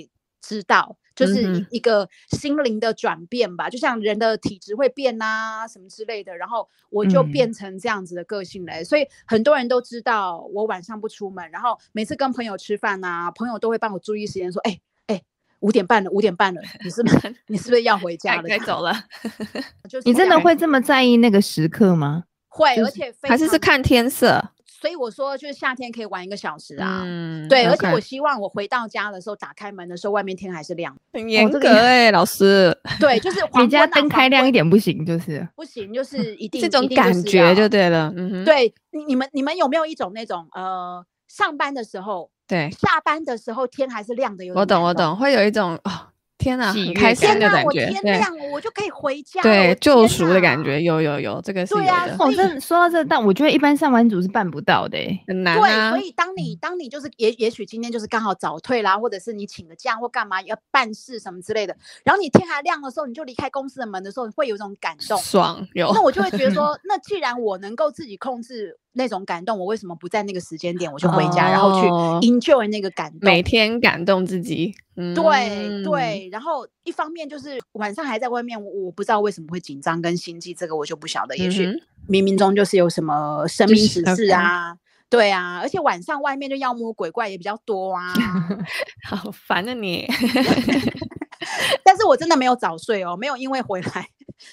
知道。就是一个心灵的转变吧，嗯、就像人的体质会变啊，什么之类的，然后我就变成这样子的个性嘞。嗯、所以很多人都知道我晚上不出门，然后每次跟朋友吃饭啊，朋友都会帮我注意时间，说：“哎哎，五点半了，五点半了，你是不是你是不是要回家了？该走了。”你真的会这么在意那个时刻吗？会，而且还是是看天色。所以我说，就是夏天可以玩一个小时啊，嗯、对而且我希望我回到家的时候，打开门的时候，外面天还是亮。很严格哎、欸，老师。对，就是 你家灯开亮一点不行，就是不行，就是一定这种感觉就对了。嗯哼，对，你们你们有没有一种那种呃，上班的时候，对，下班的时候天还是亮的有？我懂，我懂，会有一种哦。天呐，很开心的感觉，天亮了，我就可以回家，对，救赎的感觉，有有有，这个是有的。对啊，哦，这说到这，但我觉得一般上班族是办不到的，很难啊。对，所以当你当你就是也也许今天就是刚好早退啦，或者是你请个假或干嘛要办事什么之类的，然后你天还亮的时候，你就离开公司的门的时候，你会有一种感动，爽有。那我就会觉得 说，那既然我能够自己控制。那种感动，我为什么不在那个时间点我就回家，哦、然后去 enjoy 那个感动？每天感动自己，嗯、对对。然后一方面就是晚上还在外面，我我不知道为什么会紧张跟心悸，这个我就不晓得。也许冥冥中就是有什么生命指示啊，对啊。而且晚上外面就妖魔鬼怪也比较多啊，好烦啊你。但是我真的没有早睡哦，没有因为回来，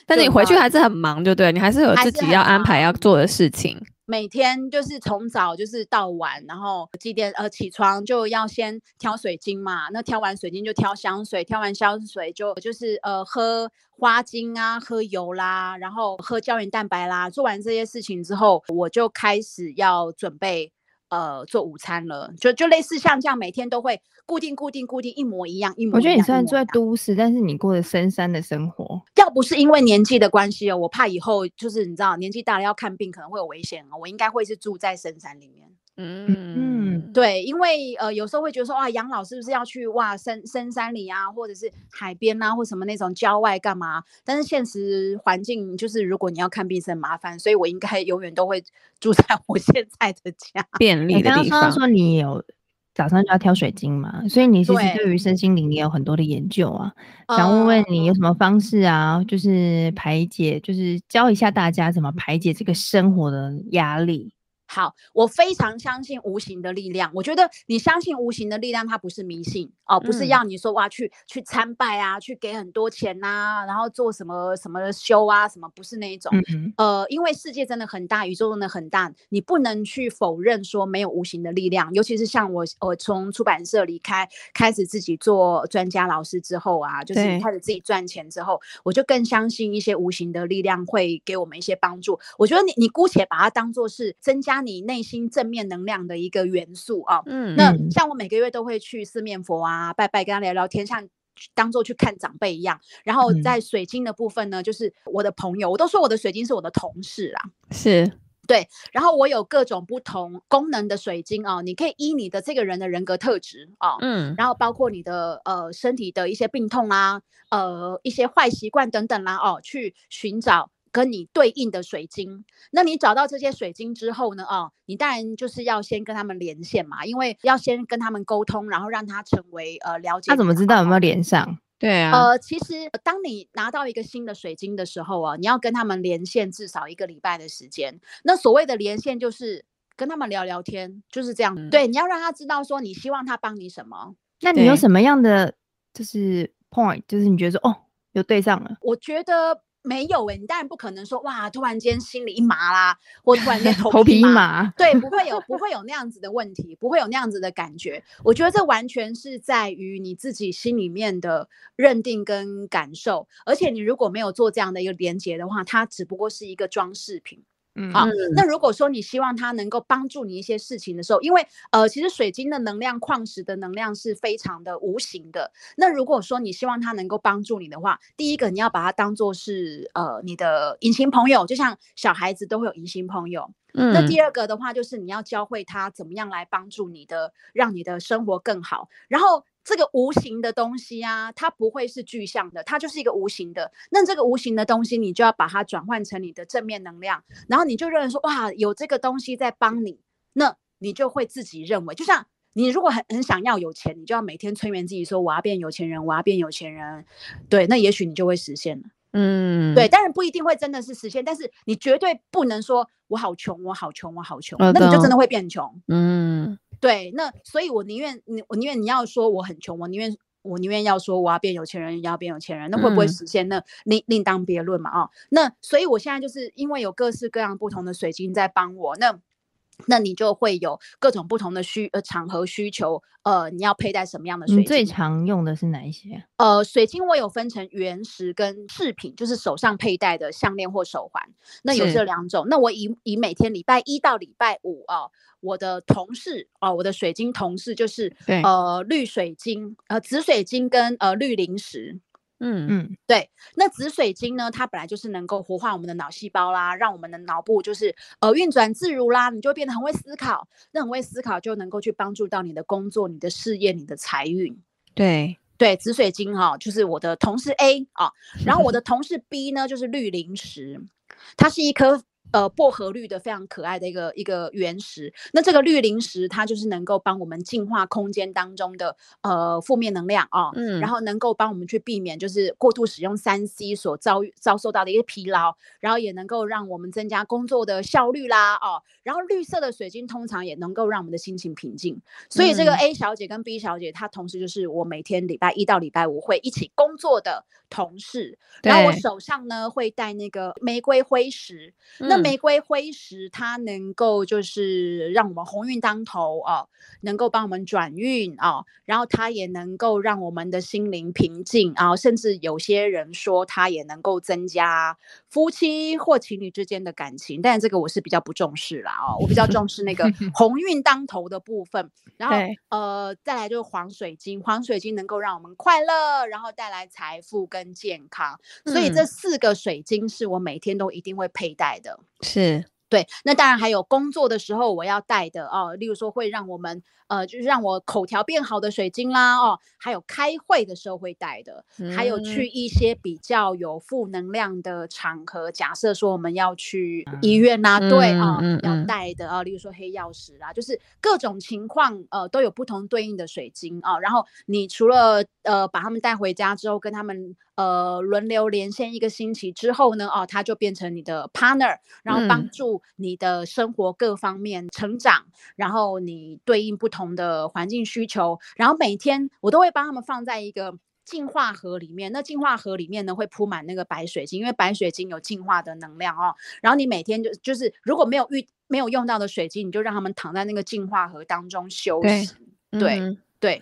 但是你回去还是很忙，就对，你还是有自己要安排要做的事情。每天就是从早就是到晚，然后几点呃起床就要先挑水晶嘛，那挑完水晶就挑香水，挑完香水就就是呃喝花精啊，喝油啦，然后喝胶原蛋白啦。做完这些事情之后，我就开始要准备。呃，做午餐了，就就类似像这样，每天都会固定、固定、固定，一模一样，一模一样。我觉得你虽然住在都市，但是你过的深山的生活。要不是因为年纪的关系哦，我怕以后就是你知道，年纪大了要看病可能会有危险哦，我应该会是住在深山里面。嗯嗯，对，因为呃，有时候会觉得说，哇，养老是不是要去哇深深山里啊，或者是海边啊，或什么那种郊外干嘛？但是现实环境就是，如果你要看病是很麻烦，所以我应该永远都会住在我现在的家，便利的地方。刚刚说说你有早上就要挑水晶嘛，所以你其实对于身心灵也有很多的研究啊。想问问你有什么方式啊？就是排解，就是教一下大家怎么排解这个生活的压力。好，我非常相信无形的力量。我觉得你相信无形的力量，它不是迷信哦，不是要你说哇去去参拜啊，去给很多钱呐、啊，然后做什么什么修啊，什么不是那一种。嗯、呃，因为世界真的很大，宇宙真的很大，你不能去否认说没有无形的力量。尤其是像我，我从出版社离开，开始自己做专家老师之后啊，就是开始自己赚钱之后，我就更相信一些无形的力量会给我们一些帮助。我觉得你你姑且把它当做是增加。你内心正面能量的一个元素啊，嗯，那像我每个月都会去四面佛啊拜拜，跟他聊聊天，像当做去看长辈一样。然后在水晶的部分呢，就是我的朋友，我都说我的水晶是我的同事啊，是对。然后我有各种不同功能的水晶啊，你可以依你的这个人的人格特质啊，嗯，然后包括你的呃身体的一些病痛啊，呃一些坏习惯等等啦，哦，去寻找。跟你对应的水晶，那你找到这些水晶之后呢？哦，你当然就是要先跟他们连线嘛，因为要先跟他们沟通，然后让他成为呃了解。他怎么知道有没有连上？对啊，呃，其实当你拿到一个新的水晶的时候啊，你要跟他们连线至少一个礼拜的时间。那所谓的连线就是跟他们聊聊天，就是这样。嗯、对，你要让他知道说你希望他帮你什么。那你有什么样的就是 point，就是你觉得说哦，有对上了？我觉得。没有诶，你当然不可能说哇，突然间心里一麻啦，或突然间 头皮头皮一麻，对，不会有不会有那样子的问题，不会有那样子的感觉。我觉得这完全是在于你自己心里面的认定跟感受，而且你如果没有做这样的一个连接的话，它只不过是一个装饰品。嗯，好。那如果说你希望它能够帮助你一些事情的时候，因为呃，其实水晶的能量、矿石的能量是非常的无形的。那如果说你希望它能够帮助你的话，第一个你要把它当做是呃你的隐形朋友，就像小孩子都会有隐形朋友。嗯，那第二个的话就是你要教会他怎么样来帮助你的，让你的生活更好。然后。这个无形的东西啊，它不会是具象的，它就是一个无形的。那这个无形的东西，你就要把它转换成你的正面能量，然后你就认为说，哇，有这个东西在帮你，那你就会自己认为，就像你如果很很想要有钱，你就要每天催眠自己说，我要变有钱人，我要变有钱人。对，那也许你就会实现了。嗯，对，当然不一定会真的是实现，但是你绝对不能说我好穷，我好穷，我好穷，那你就真的会变穷。嗯。对，那所以我宁愿你，我宁愿你要说我很穷，我宁愿我宁愿要说我要变有钱人，要变有钱人，那会不会实现？那另另当别论嘛，啊、哦，那所以我现在就是因为有各式各样不同的水晶在帮我，那。那你就会有各种不同的需呃场合需求，呃，你要佩戴什么样的水晶？你最常用的是哪一些？呃，水晶我有分成原石跟饰品，就是手上佩戴的项链或手环。那有这两种。那我以以每天礼拜一到礼拜五啊、呃，我的同事啊、呃，我的水晶同事就是呃绿水晶、呃紫水晶跟呃绿灵石。嗯嗯，对，那紫水晶呢？它本来就是能够活化我们的脑细胞啦，让我们的脑部就是呃运转自如啦，你就会变得很会思考，那很会思考就能够去帮助到你的工作、你的事业、你的财运。对对，紫水晶哈、哦，就是我的同事 A 啊、哦，然后我的 同事 B 呢，就是绿灵石，它是一颗。呃，薄荷绿的非常可爱的一个一个原石，那这个绿灵石它就是能够帮我们净化空间当中的呃负面能量啊，嗯，然后能够帮我们去避免就是过度使用三 C 所遭遇遭受到的一些疲劳，然后也能够让我们增加工作的效率啦，哦，然后绿色的水晶通常也能够让我们的心情平静，所以这个 A 小姐跟 B 小姐她同时就是我每天礼拜一到礼拜五会一起工作的同事，然后我手上呢会戴那个玫瑰灰石，那。玫瑰灰石，它能够就是让我们鸿运当头啊，能够帮我们转运啊，然后它也能够让我们的心灵平静啊，甚至有些人说它也能够增加夫妻或情侣之间的感情，但这个我是比较不重视啦哦，我比较重视那个 鸿运当头的部分。然后呃，再来就是黄水晶，黄水晶能够让我们快乐，然后带来财富跟健康，所以这四个水晶是我每天都一定会佩戴的。是。对，那当然还有工作的时候我要带的哦，例如说会让我们呃，就是让我口条变好的水晶啦哦，还有开会的时候会带的，嗯、还有去一些比较有负能量的场合，假设说我们要去医院呐、啊，嗯、对啊，要带的啊，例如说黑曜石啊，就是各种情况呃都有不同对应的水晶啊，然后你除了呃把他们带回家之后跟他们。呃轮流连线一个星期之后呢，哦，他就变成你的 partner，然后帮助你的生活各方面成长，嗯、然后你对应不同的环境需求，然后每天我都会帮他们放在一个。净化盒里面，那净化盒里面呢会铺满那个白水晶，因为白水晶有净化的能量哦。然后你每天就就是如果没有遇没有用到的水晶，你就让他们躺在那个净化盒当中休息。对对、嗯、对，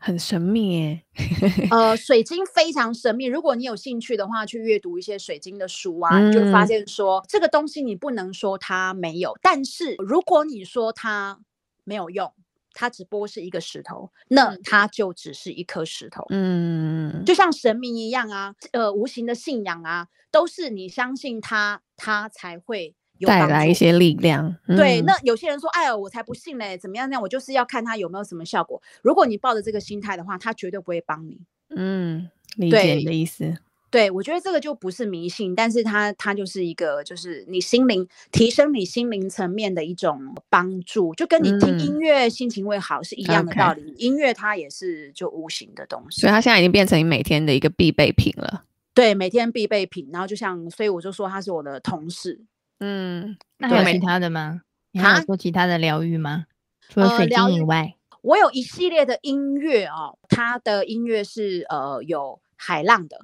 很神秘耶。呃，水晶非常神秘。如果你有兴趣的话，去阅读一些水晶的书啊，嗯、你就发现说这个东西你不能说它没有，但是如果你说它没有用。它只不过是一个石头，那它就只是一颗石头。嗯，就像神明一样啊，呃，无形的信仰啊，都是你相信它，它才会有带来一些力量。嗯、对，那有些人说，哎呀，我才不信嘞，怎么样？那样我就是要看它有没有什么效果。如果你抱着这个心态的话，它绝对不会帮你。嗯，理解你的意思。对，我觉得这个就不是迷信，但是它它就是一个，就是你心灵提升你心灵层面的一种帮助，就跟你听音乐、嗯、心情会好是一样的道理。Okay. 音乐它也是就无形的东西，所以它现在已经变成你每天的一个必备品了。对，每天必备品。然后就像，所以我就说他是我的同事。嗯，那还有其他的吗？你还有做其他的疗愈吗？除了水晶以外、呃，我有一系列的音乐哦，它的音乐是呃有海浪的。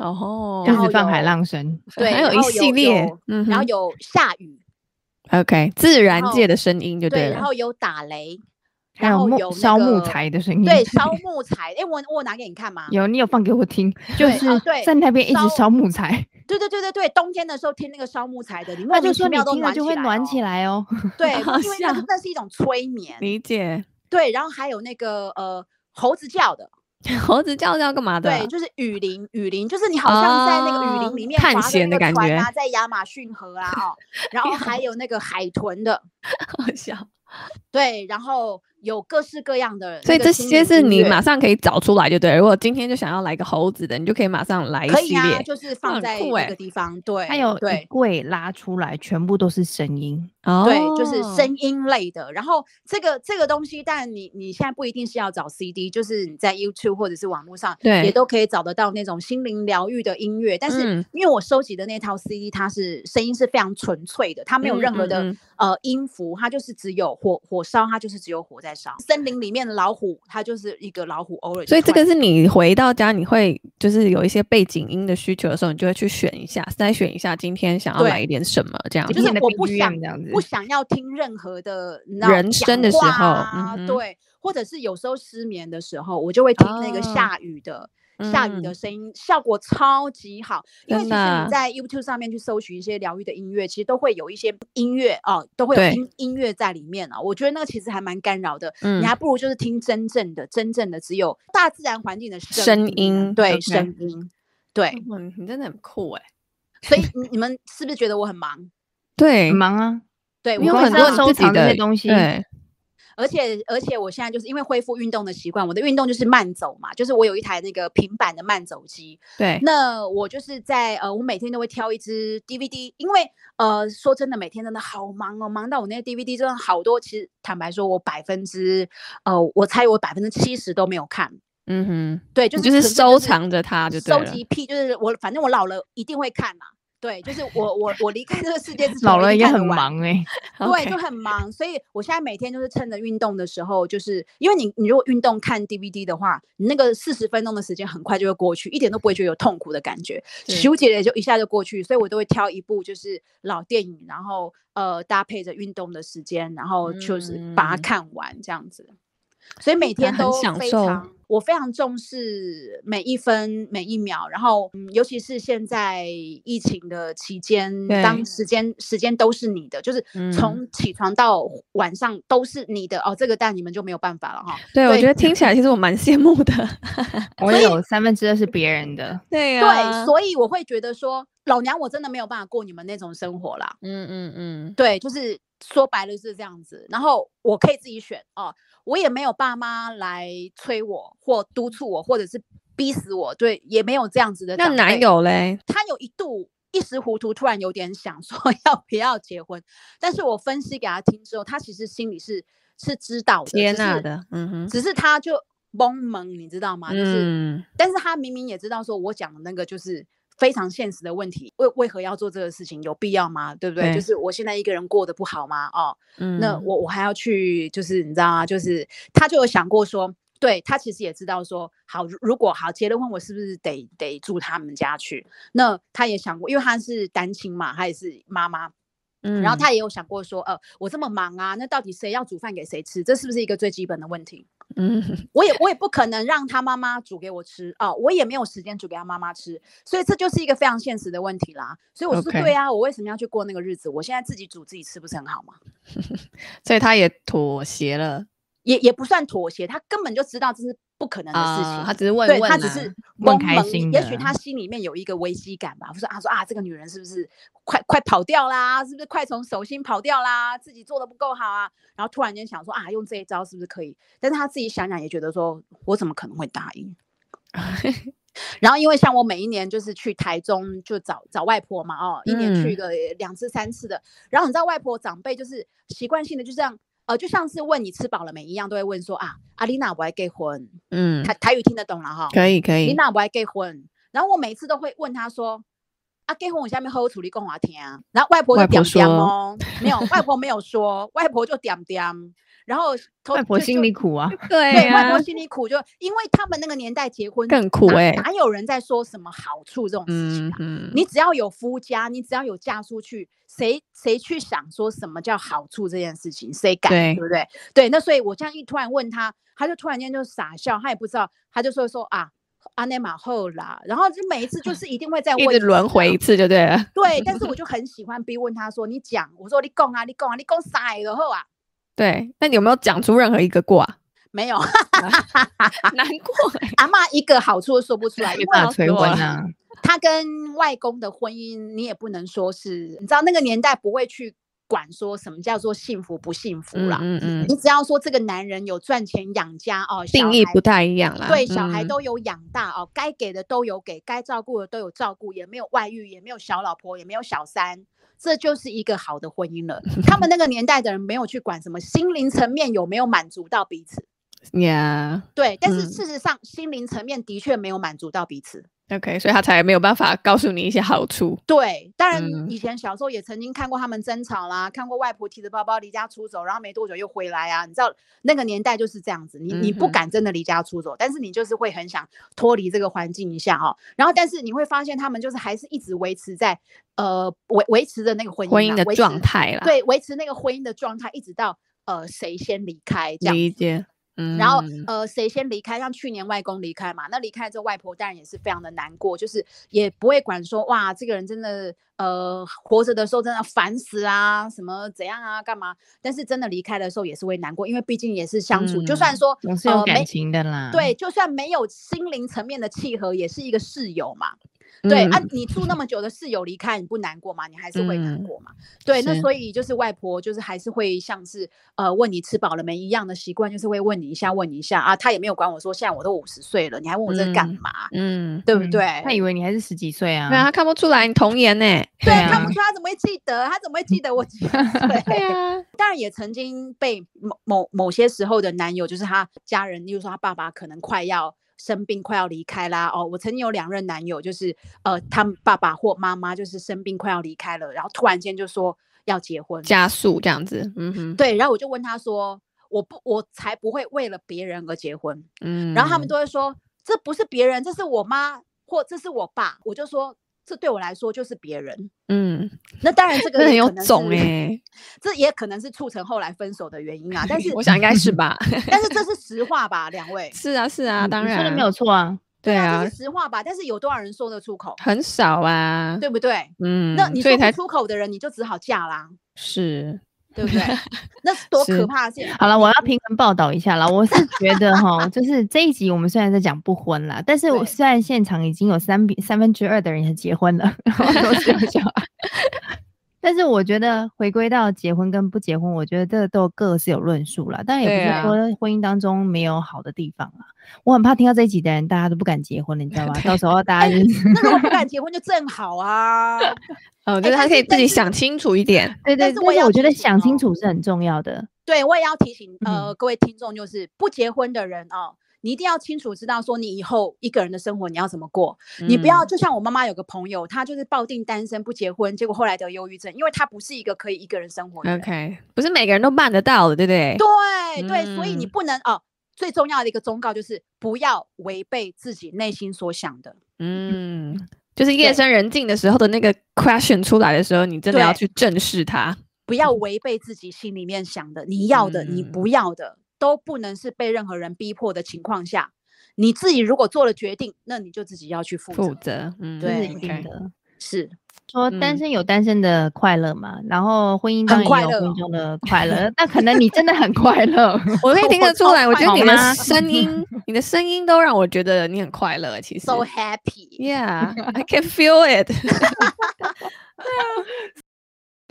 哦，然后放海浪声，对，还有一系列，嗯，然后有下雨，OK，自然界的声音就对了，然后有打雷，还有木烧木材的声音，对，烧木材，哎，我我拿给你看吗？有，你有放给我听，就是在那边一直烧木材，对对对对对，冬天的时候听那个烧木材的，那就说你听了就会暖起来哦，对，因为那那是一种催眠，理解，对，然后还有那个呃猴子叫的。猴子叫是要干嘛的？对，就是雨林，雨林就是你好像在那个雨林里面探险的感觉啊，在亚马逊河啊，哦，然后 还有那个海豚的，好笑。对，然后。有各式各样的，所以这些是你马上可以找出来，就对。如果今天就想要来个猴子的，你就可以马上来一系列，啊、就是放在这个地方。对，还有对柜拉出来，全部都是声音，哦对，就是声音类的。然后这个这个东西，但你你现在不一定是要找 CD，就是你在 YouTube 或者是网络上，对，也都可以找得到那种心灵疗愈的音乐。但是因为我收集的那套 CD，它是声音是非常纯粹的，它没有任何的、嗯嗯嗯、呃音符，它就是只有火火烧，它就是只有火在。森林里面的老虎，它就是一个老虎偶尔。所以这个是你回到家，你会就是有一些背景音的需求的时候，你就会去选一下，筛选一下今天想要来一点什么这样。就是我不想这样子，不想要听任何的人声的时候，嗯、对，或者是有时候失眠的时候，我就会听那个下雨的。哦下雨的声音、嗯、效果超级好，因为其实你在 YouTube 上面去搜寻一些疗愈的音乐，其实都会有一些音乐哦，都会有音音乐在里面啊。我觉得那个其实还蛮干扰的、嗯，你还不如就是听真正的、真正的只有大自然环境的声音，对声音，对，嗯，你真的很酷哎。所以 你们是不是觉得我很忙？对，很忙啊。对，我有很多收藏这些东西。对。而且而且我现在就是因为恢复运动的习惯，我的运动就是慢走嘛，就是我有一台那个平板的慢走机。对，那我就是在呃，我每天都会挑一支 DVD，因为呃，说真的，每天真的好忙哦，忙到我那些 DVD 真的好多。其实坦白说，我百分之呃，我猜我百分之七十都没有看。嗯哼，对，就是就是收藏着它，就收集癖，就是我反正我老了一定会看嘛。对，就是我我我离开这个世界之前，老了也很忙哎、欸，对，就很忙，所以我现在每天就是趁着运动的时候，就是因为你你如果运动看 DVD 的话，你那个四十分钟的时间很快就会过去，一点都不会觉得有痛苦的感觉，休息也就一下就过去，所以我都会挑一部就是老电影，然后呃搭配着运动的时间，然后就是把它看完这样子。嗯所以每天都非常，享受，我非常重视每一分每一秒。然后，嗯，尤其是现在疫情的期间，当时间时间都是你的，就是从起床到晚上都是你的、嗯、哦。这个蛋你们就没有办法了哈。对，我觉得听起来其实我蛮羡慕的。我有三分之二是别人的。对呀、啊。对，所以我会觉得说，老娘我真的没有办法过你们那种生活啦。嗯嗯嗯。对，就是说白了是这样子。然后我可以自己选哦。我也没有爸妈来催我或督促我，或者是逼死我，对，也没有这样子的。那男友嘞？他有一度一时糊涂，突然有点想说 要不要结婚，但是我分析给他听之后，他其实心里是是知道的，接纳的，嗯哼。只是他就懵懵，你知道吗？就是，嗯、但是他明明也知道，说我讲的那个就是非常现实的问题，为为何要做这个事情？有必要吗？对不对？对就是我现在一个人过得不好吗？哦，嗯、那我我还要去，就是你知道吗？就是他就有想过说，对他其实也知道说，好，如果好结了婚，我是不是得得住他们家去？那他也想过，因为他是单亲嘛，他也是妈妈。嗯，然后他也有想过说，呃，我这么忙啊，那到底谁要煮饭给谁吃？这是不是一个最基本的问题？嗯，我也我也不可能让他妈妈煮给我吃啊，我也没有时间煮给他妈妈吃，所以这就是一个非常现实的问题啦。所以我说，对啊，我为什么要去过那个日子？我现在自己煮自己吃不是很好吗？所以他也妥协了。也也不算妥协，他根本就知道这是不可能的事情。Uh, 他只是问问，对他只是懵懵，也许他心里面有一个危机感吧。说啊，说啊，这个女人是不是快快跑掉啦？是不是快从手心跑掉啦？自己做的不够好啊？然后突然间想说啊，用这一招是不是可以？但是他自己想想也觉得说，我怎么可能会答应？然后因为像我每一年就是去台中就找找外婆嘛，哦，一年去个两次三次的。嗯、然后你知道外婆长辈就是习惯性的就这样。呃，就上次问你吃饱了没一样，都会问说啊，阿丽娜不爱结婚？嗯，台台语听得懂了哈？可以可以。丽娜不爱结婚，然后我每次都会问他说，啊，结婚我下面喝处理公话听啊，然后外婆就点点哦，没有，外婆没有说，外婆就点点。然后外婆心里苦啊，对，外婆心里苦，就因为他们那个年代结婚更苦哎、欸，哪有人在说什么好处这种事情啊？嗯嗯、你只要有夫家，你只要有嫁出去，谁谁去想说什么叫好处这件事情，谁敢对，对不对？对，那所以我这样一突然问他，他就突然间就傻笑，他也不知道，他就说说啊，阿内马后啦，然后就每一次就 是一定会再问，一直轮回一次就对了。对，但是我 就很喜欢逼问他说，你讲，我说你讲啊，你讲啊，你讲啥的后啊？对，那你有没有讲出任何一个过啊？没有，难过、欸。阿妈一个好处都说不出来，没办法催婚啊。他跟外公的婚姻，你也不能说是，你知道那个年代不会去管说什么叫做幸福不幸福啦。嗯嗯，嗯你只要说这个男人有赚钱养家哦，定义不太一样啦。对，小孩都有养大哦，该给的都有给，该照顾的都有照顾，也没有外遇，也没有小老婆，也没有小三。这就是一个好的婚姻了。他们那个年代的人没有去管什么心灵层面有没有满足到彼此。Yeah，对，但是事实上，嗯、心灵层面的确没有满足到彼此。OK，所以他才没有办法告诉你一些好处。对，当然以前小时候也曾经看过他们争吵啦，嗯、看过外婆提着包包离家出走，然后没多久又回来啊。你知道那个年代就是这样子，你你不敢真的离家出走，嗯、但是你就是会很想脱离这个环境一下哈、哦。然后，但是你会发现他们就是还是一直维持在呃维维持着那个婚姻婚姻的状态啦。对，维持那个婚姻的状态，一直到呃谁先离开这样。理解。然后呃，谁先离开？像去年外公离开嘛，那离开之后，外婆当然也是非常的难过，就是也不会管说哇，这个人真的呃活着的时候真的烦死啊，什么怎样啊，干嘛？但是真的离开的时候也是会难过，因为毕竟也是相处，嗯、就算说总是有感情的啦、呃。对，就算没有心灵层面的契合，也是一个室友嘛。对、嗯、啊，你住那么久的室友离开，你不难过吗？你还是会难过嘛？嗯、对，那所以就是外婆就是还是会像是呃问你吃饱了没一样的习惯，就是会问你一下，问你一下啊。他也没有管我说，现在我都五十岁了，你还问我这干嘛？嗯，嗯对不对、嗯？他以为你还是十几岁啊？对啊，他看不出来你童颜呢。对，看不出他怎么会记得？他怎么会记得我几岁？对啊，当然也曾经被某某某些时候的男友，就是他家人，例如说他爸爸可能快要。生病快要离开啦哦，我曾经有两任男友，就是呃，他们爸爸或妈妈就是生病快要离开了，然后突然间就说要结婚，加速这样子，嗯哼，对，然后我就问他说，我不，我才不会为了别人而结婚，嗯，然后他们都会说这不是别人，这是我妈或这是我爸，我就说。这对我来说就是别人，嗯，那当然这个很有种哎，这也可能是促成后来分手的原因啊。但是 我想应该是吧，但是这是实话吧，两位？是啊是啊，当然说的没有错啊，对啊，这是实话吧？但是有多少人说得出口？很少啊，对不对？嗯，那你说不出口的人，你就只好嫁啦。是。对不对？那是多可怕的事！好了，我要平衡报道一下了。我是觉得哈，就是这一集我们虽然在讲不婚啦，但是我虽然现场已经有三比三分之二的人也结婚了，然后都是有小孩。但是我觉得回归到结婚跟不结婚，我觉得这都各是有论述了。但也不是说婚姻当中没有好的地方啊。我很怕听到这一集的人，大家都不敢结婚了，你知道吗？到时候大家就是那如果不敢结婚就正好啊。哦，我觉得他可以自己想清楚一点。对对，但是我觉得想清楚是很重要的。对，我也要提醒呃各位听众，就是不结婚的人哦，你一定要清楚知道说你以后一个人的生活你要怎么过。嗯、你不要就像我妈妈有个朋友，她就是抱定单身不结婚，结果后来得忧郁症，因为她不是一个可以一个人生活的。OK，不是每个人都办得到的，对不对？对对，嗯、所以你不能哦。最重要的一个忠告就是不要违背自己内心所想的。嗯，就是夜深人静的时候的那个 question 出来的时候，你真的要去正视它。不要违背自己心里面想的，你要的，你不要的，嗯、都不能是被任何人逼迫的情况下，你自己如果做了决定，那你就自己要去负责。负责，嗯，对，一定的，okay. 是。说单身有单身的快乐嘛，嗯、然后婚姻当然也有婚姻中的快乐，那可能你真的很快乐，我可以听得出来。我觉得你的声 音，你的声音都让我觉得你很快乐。其实，so happy，yeah，I can feel it。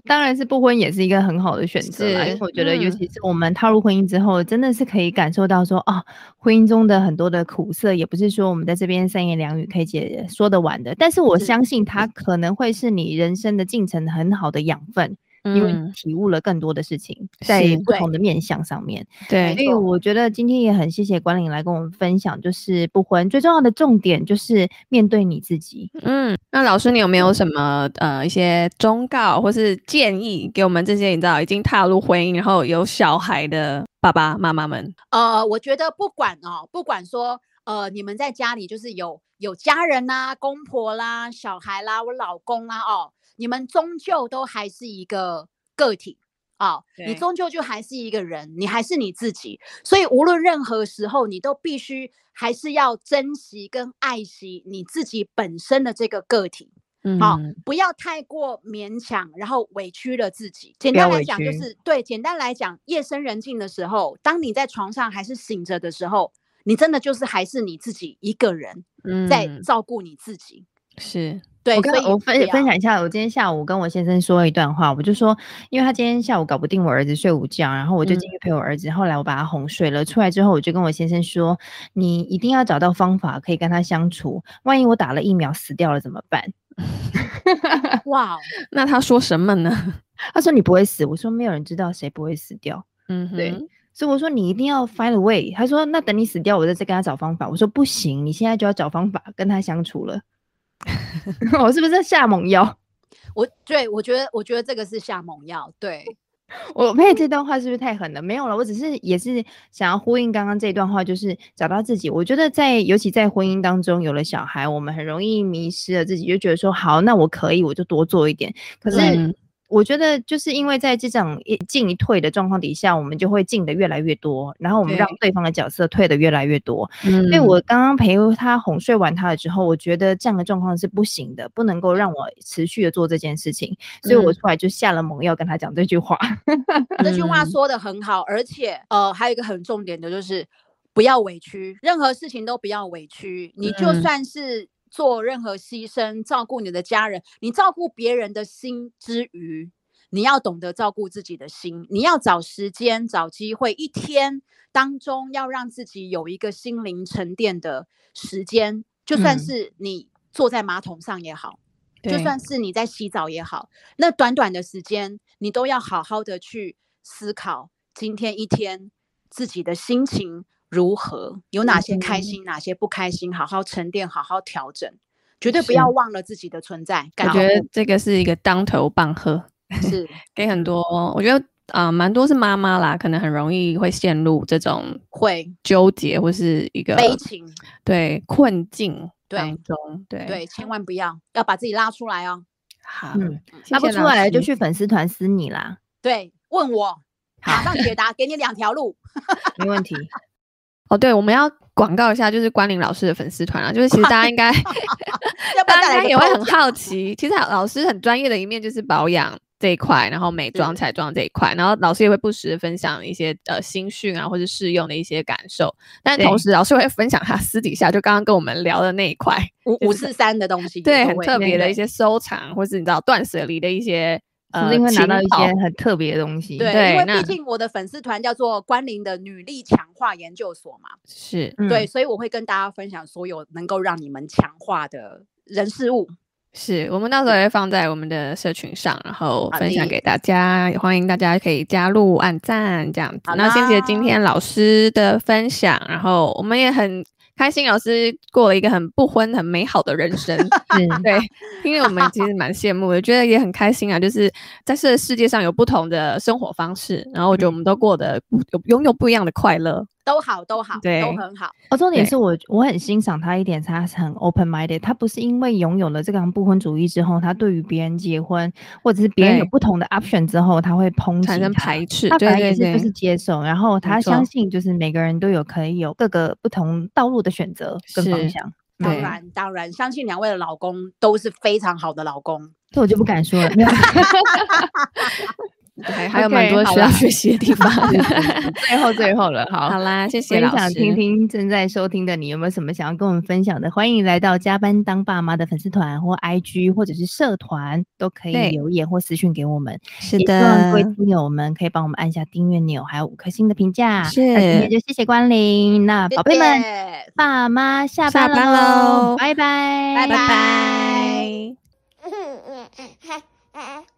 当然是不婚也是一个很好的选择啦，因为我觉得，尤其是我们踏入婚姻之后，嗯、真的是可以感受到说啊，婚姻中的很多的苦涩，也不是说我们在这边三言两语可以解说得完的。但是我相信，它可能会是你人生的进程很好的养分。因为体悟了更多的事情，嗯、在不同的面向上面，对，所以我觉得今天也很谢谢关伶来跟我们分享，就是不婚最重要的重点就是面对你自己。嗯，那老师你有没有什么呃一些忠告或是建议给我们这些你知道已经踏入婚姻然后有小孩的爸爸妈妈们？呃，我觉得不管哦，不管说呃你们在家里就是有有家人啦、公婆啦、小孩啦、我老公啦哦。你们终究都还是一个个体啊，哦、你终究就还是一个人，你还是你自己，所以无论任何时候，你都必须还是要珍惜跟爱惜你自己本身的这个个体，嗯，好、哦，不要太过勉强，然后委屈了自己。简单来讲，就是对，简单来讲，夜深人静的时候，当你在床上还是醒着的时候，你真的就是还是你自己一个人，在照顾你自己，嗯、是。对，我跟我分分享一下，我今天下午跟我先生说了一段话，我就说，因为他今天下午搞不定我儿子睡午觉，然后我就进去陪我儿子，嗯、后来我把他哄睡了，出来之后我就跟我先生说，你一定要找到方法可以跟他相处，万一我打了疫苗死掉了怎么办？哇，那他说什么呢？他说你不会死，我说没有人知道谁不会死掉，嗯哼，对，所以我说你一定要 find a way，他说那等你死掉，我再再跟他找方法，我说不行，你现在就要找方法跟他相处了。我 是不是下猛药？我对我觉得，我觉得这个是下猛药。对 我配这段话是不是太狠了？没有了，我只是也是想要呼应刚刚这段话，就是找到自己。我觉得在尤其在婚姻当中，有了小孩，我们很容易迷失了自己，就觉得说好，那我可以，我就多做一点。可是。嗯我觉得就是因为在这种一进一退的状况底下，我们就会进的越来越多，然后我们让对方的角色退的越来越多。嗯，所以我刚刚陪他哄睡完他了之后，我觉得这样的状况是不行的，不能够让我持续的做这件事情，所以我出来就下了猛药跟他讲这句话。嗯、这句话说的很好，而且呃还有一个很重点的就是不要委屈，任何事情都不要委屈，你就算是。做任何牺牲，照顾你的家人，你照顾别人的心之余，你要懂得照顾自己的心。你要找时间、找机会，一天当中要让自己有一个心灵沉淀的时间。就算是你坐在马桶上也好，嗯、就算是你在洗澡也好，那短短的时间，你都要好好的去思考今天一天自己的心情。如何？有哪些开心，嗯、哪些不开心？好好沉淀，好好调整，绝对不要忘了自己的存在。感觉这个是一个当头棒喝，是 给很多。我觉得啊，蛮、呃、多是妈妈啦，可能很容易会陷入这种会纠结或是一个悲情，对困境当中。对对，千万不要要把自己拉出来哦。好，嗯、拉不出来就去粉丝团私你啦。对，问我，马上解答，给你两条路 没问题。哦，对，我们要广告一下，就是关凌老师的粉丝团啊，就是其实大家应该，大家也会很好 奇，其实老师很专业的一面就是保养这一块，然后美妆彩妆这一块，然后老师也会不时的分享一些呃新讯啊，或者试用的一些感受，但同时老师会分享他私底下就刚刚跟我们聊的那一块五五四三的东西，对，很特别的一些收藏，或是你知道断舍离的一些。呃，会拿到一些很特别的东西。对，对，因为毕竟我的粉丝团叫做关林的女力强化研究所嘛，是对，所以我会跟大家分享所有能够让你们强化的人事物。是我们到时候也会放在我们的社群上，然后分享给大家，也欢迎大家可以加入按赞这样子。那谢谢今天老师的分享，然后我们也很。开心老师过了一个很不婚、很美好的人生，嗯，对，因为我们其实蛮羡慕的，觉得也很开心啊。就是在这个世界上有不同的生活方式，然后我觉得我们都过得有拥有不一样的快乐。都好，都好，对，都很好。哦，重点是我我很欣赏他一点，他是很 open minded，他不是因为拥有了这个不婚主义之后，他对于别人结婚或者是别人有不同的 option 之后，他会抨击、产生排斥。他反而也是就是接受，然后他相信就是每个人都有可以有各个不同道路的选择跟方向。当然，当然，相信两位的老公都是非常好的老公，这我就不敢说了。对，还有蛮多需要学习的地方。最后，最后了，好，好啦，谢谢老师。想听听正在收听的你有没有什么想要跟我们分享的？欢迎来到加班当爸妈的粉丝团或 IG 或者是社团，都可以留言或私讯给我们。是的，希望各位听友们可以帮我们按下订阅钮，还有五颗星的评价。是，那今天就谢谢光临。那宝贝们，爸妈下班喽，拜拜，拜拜。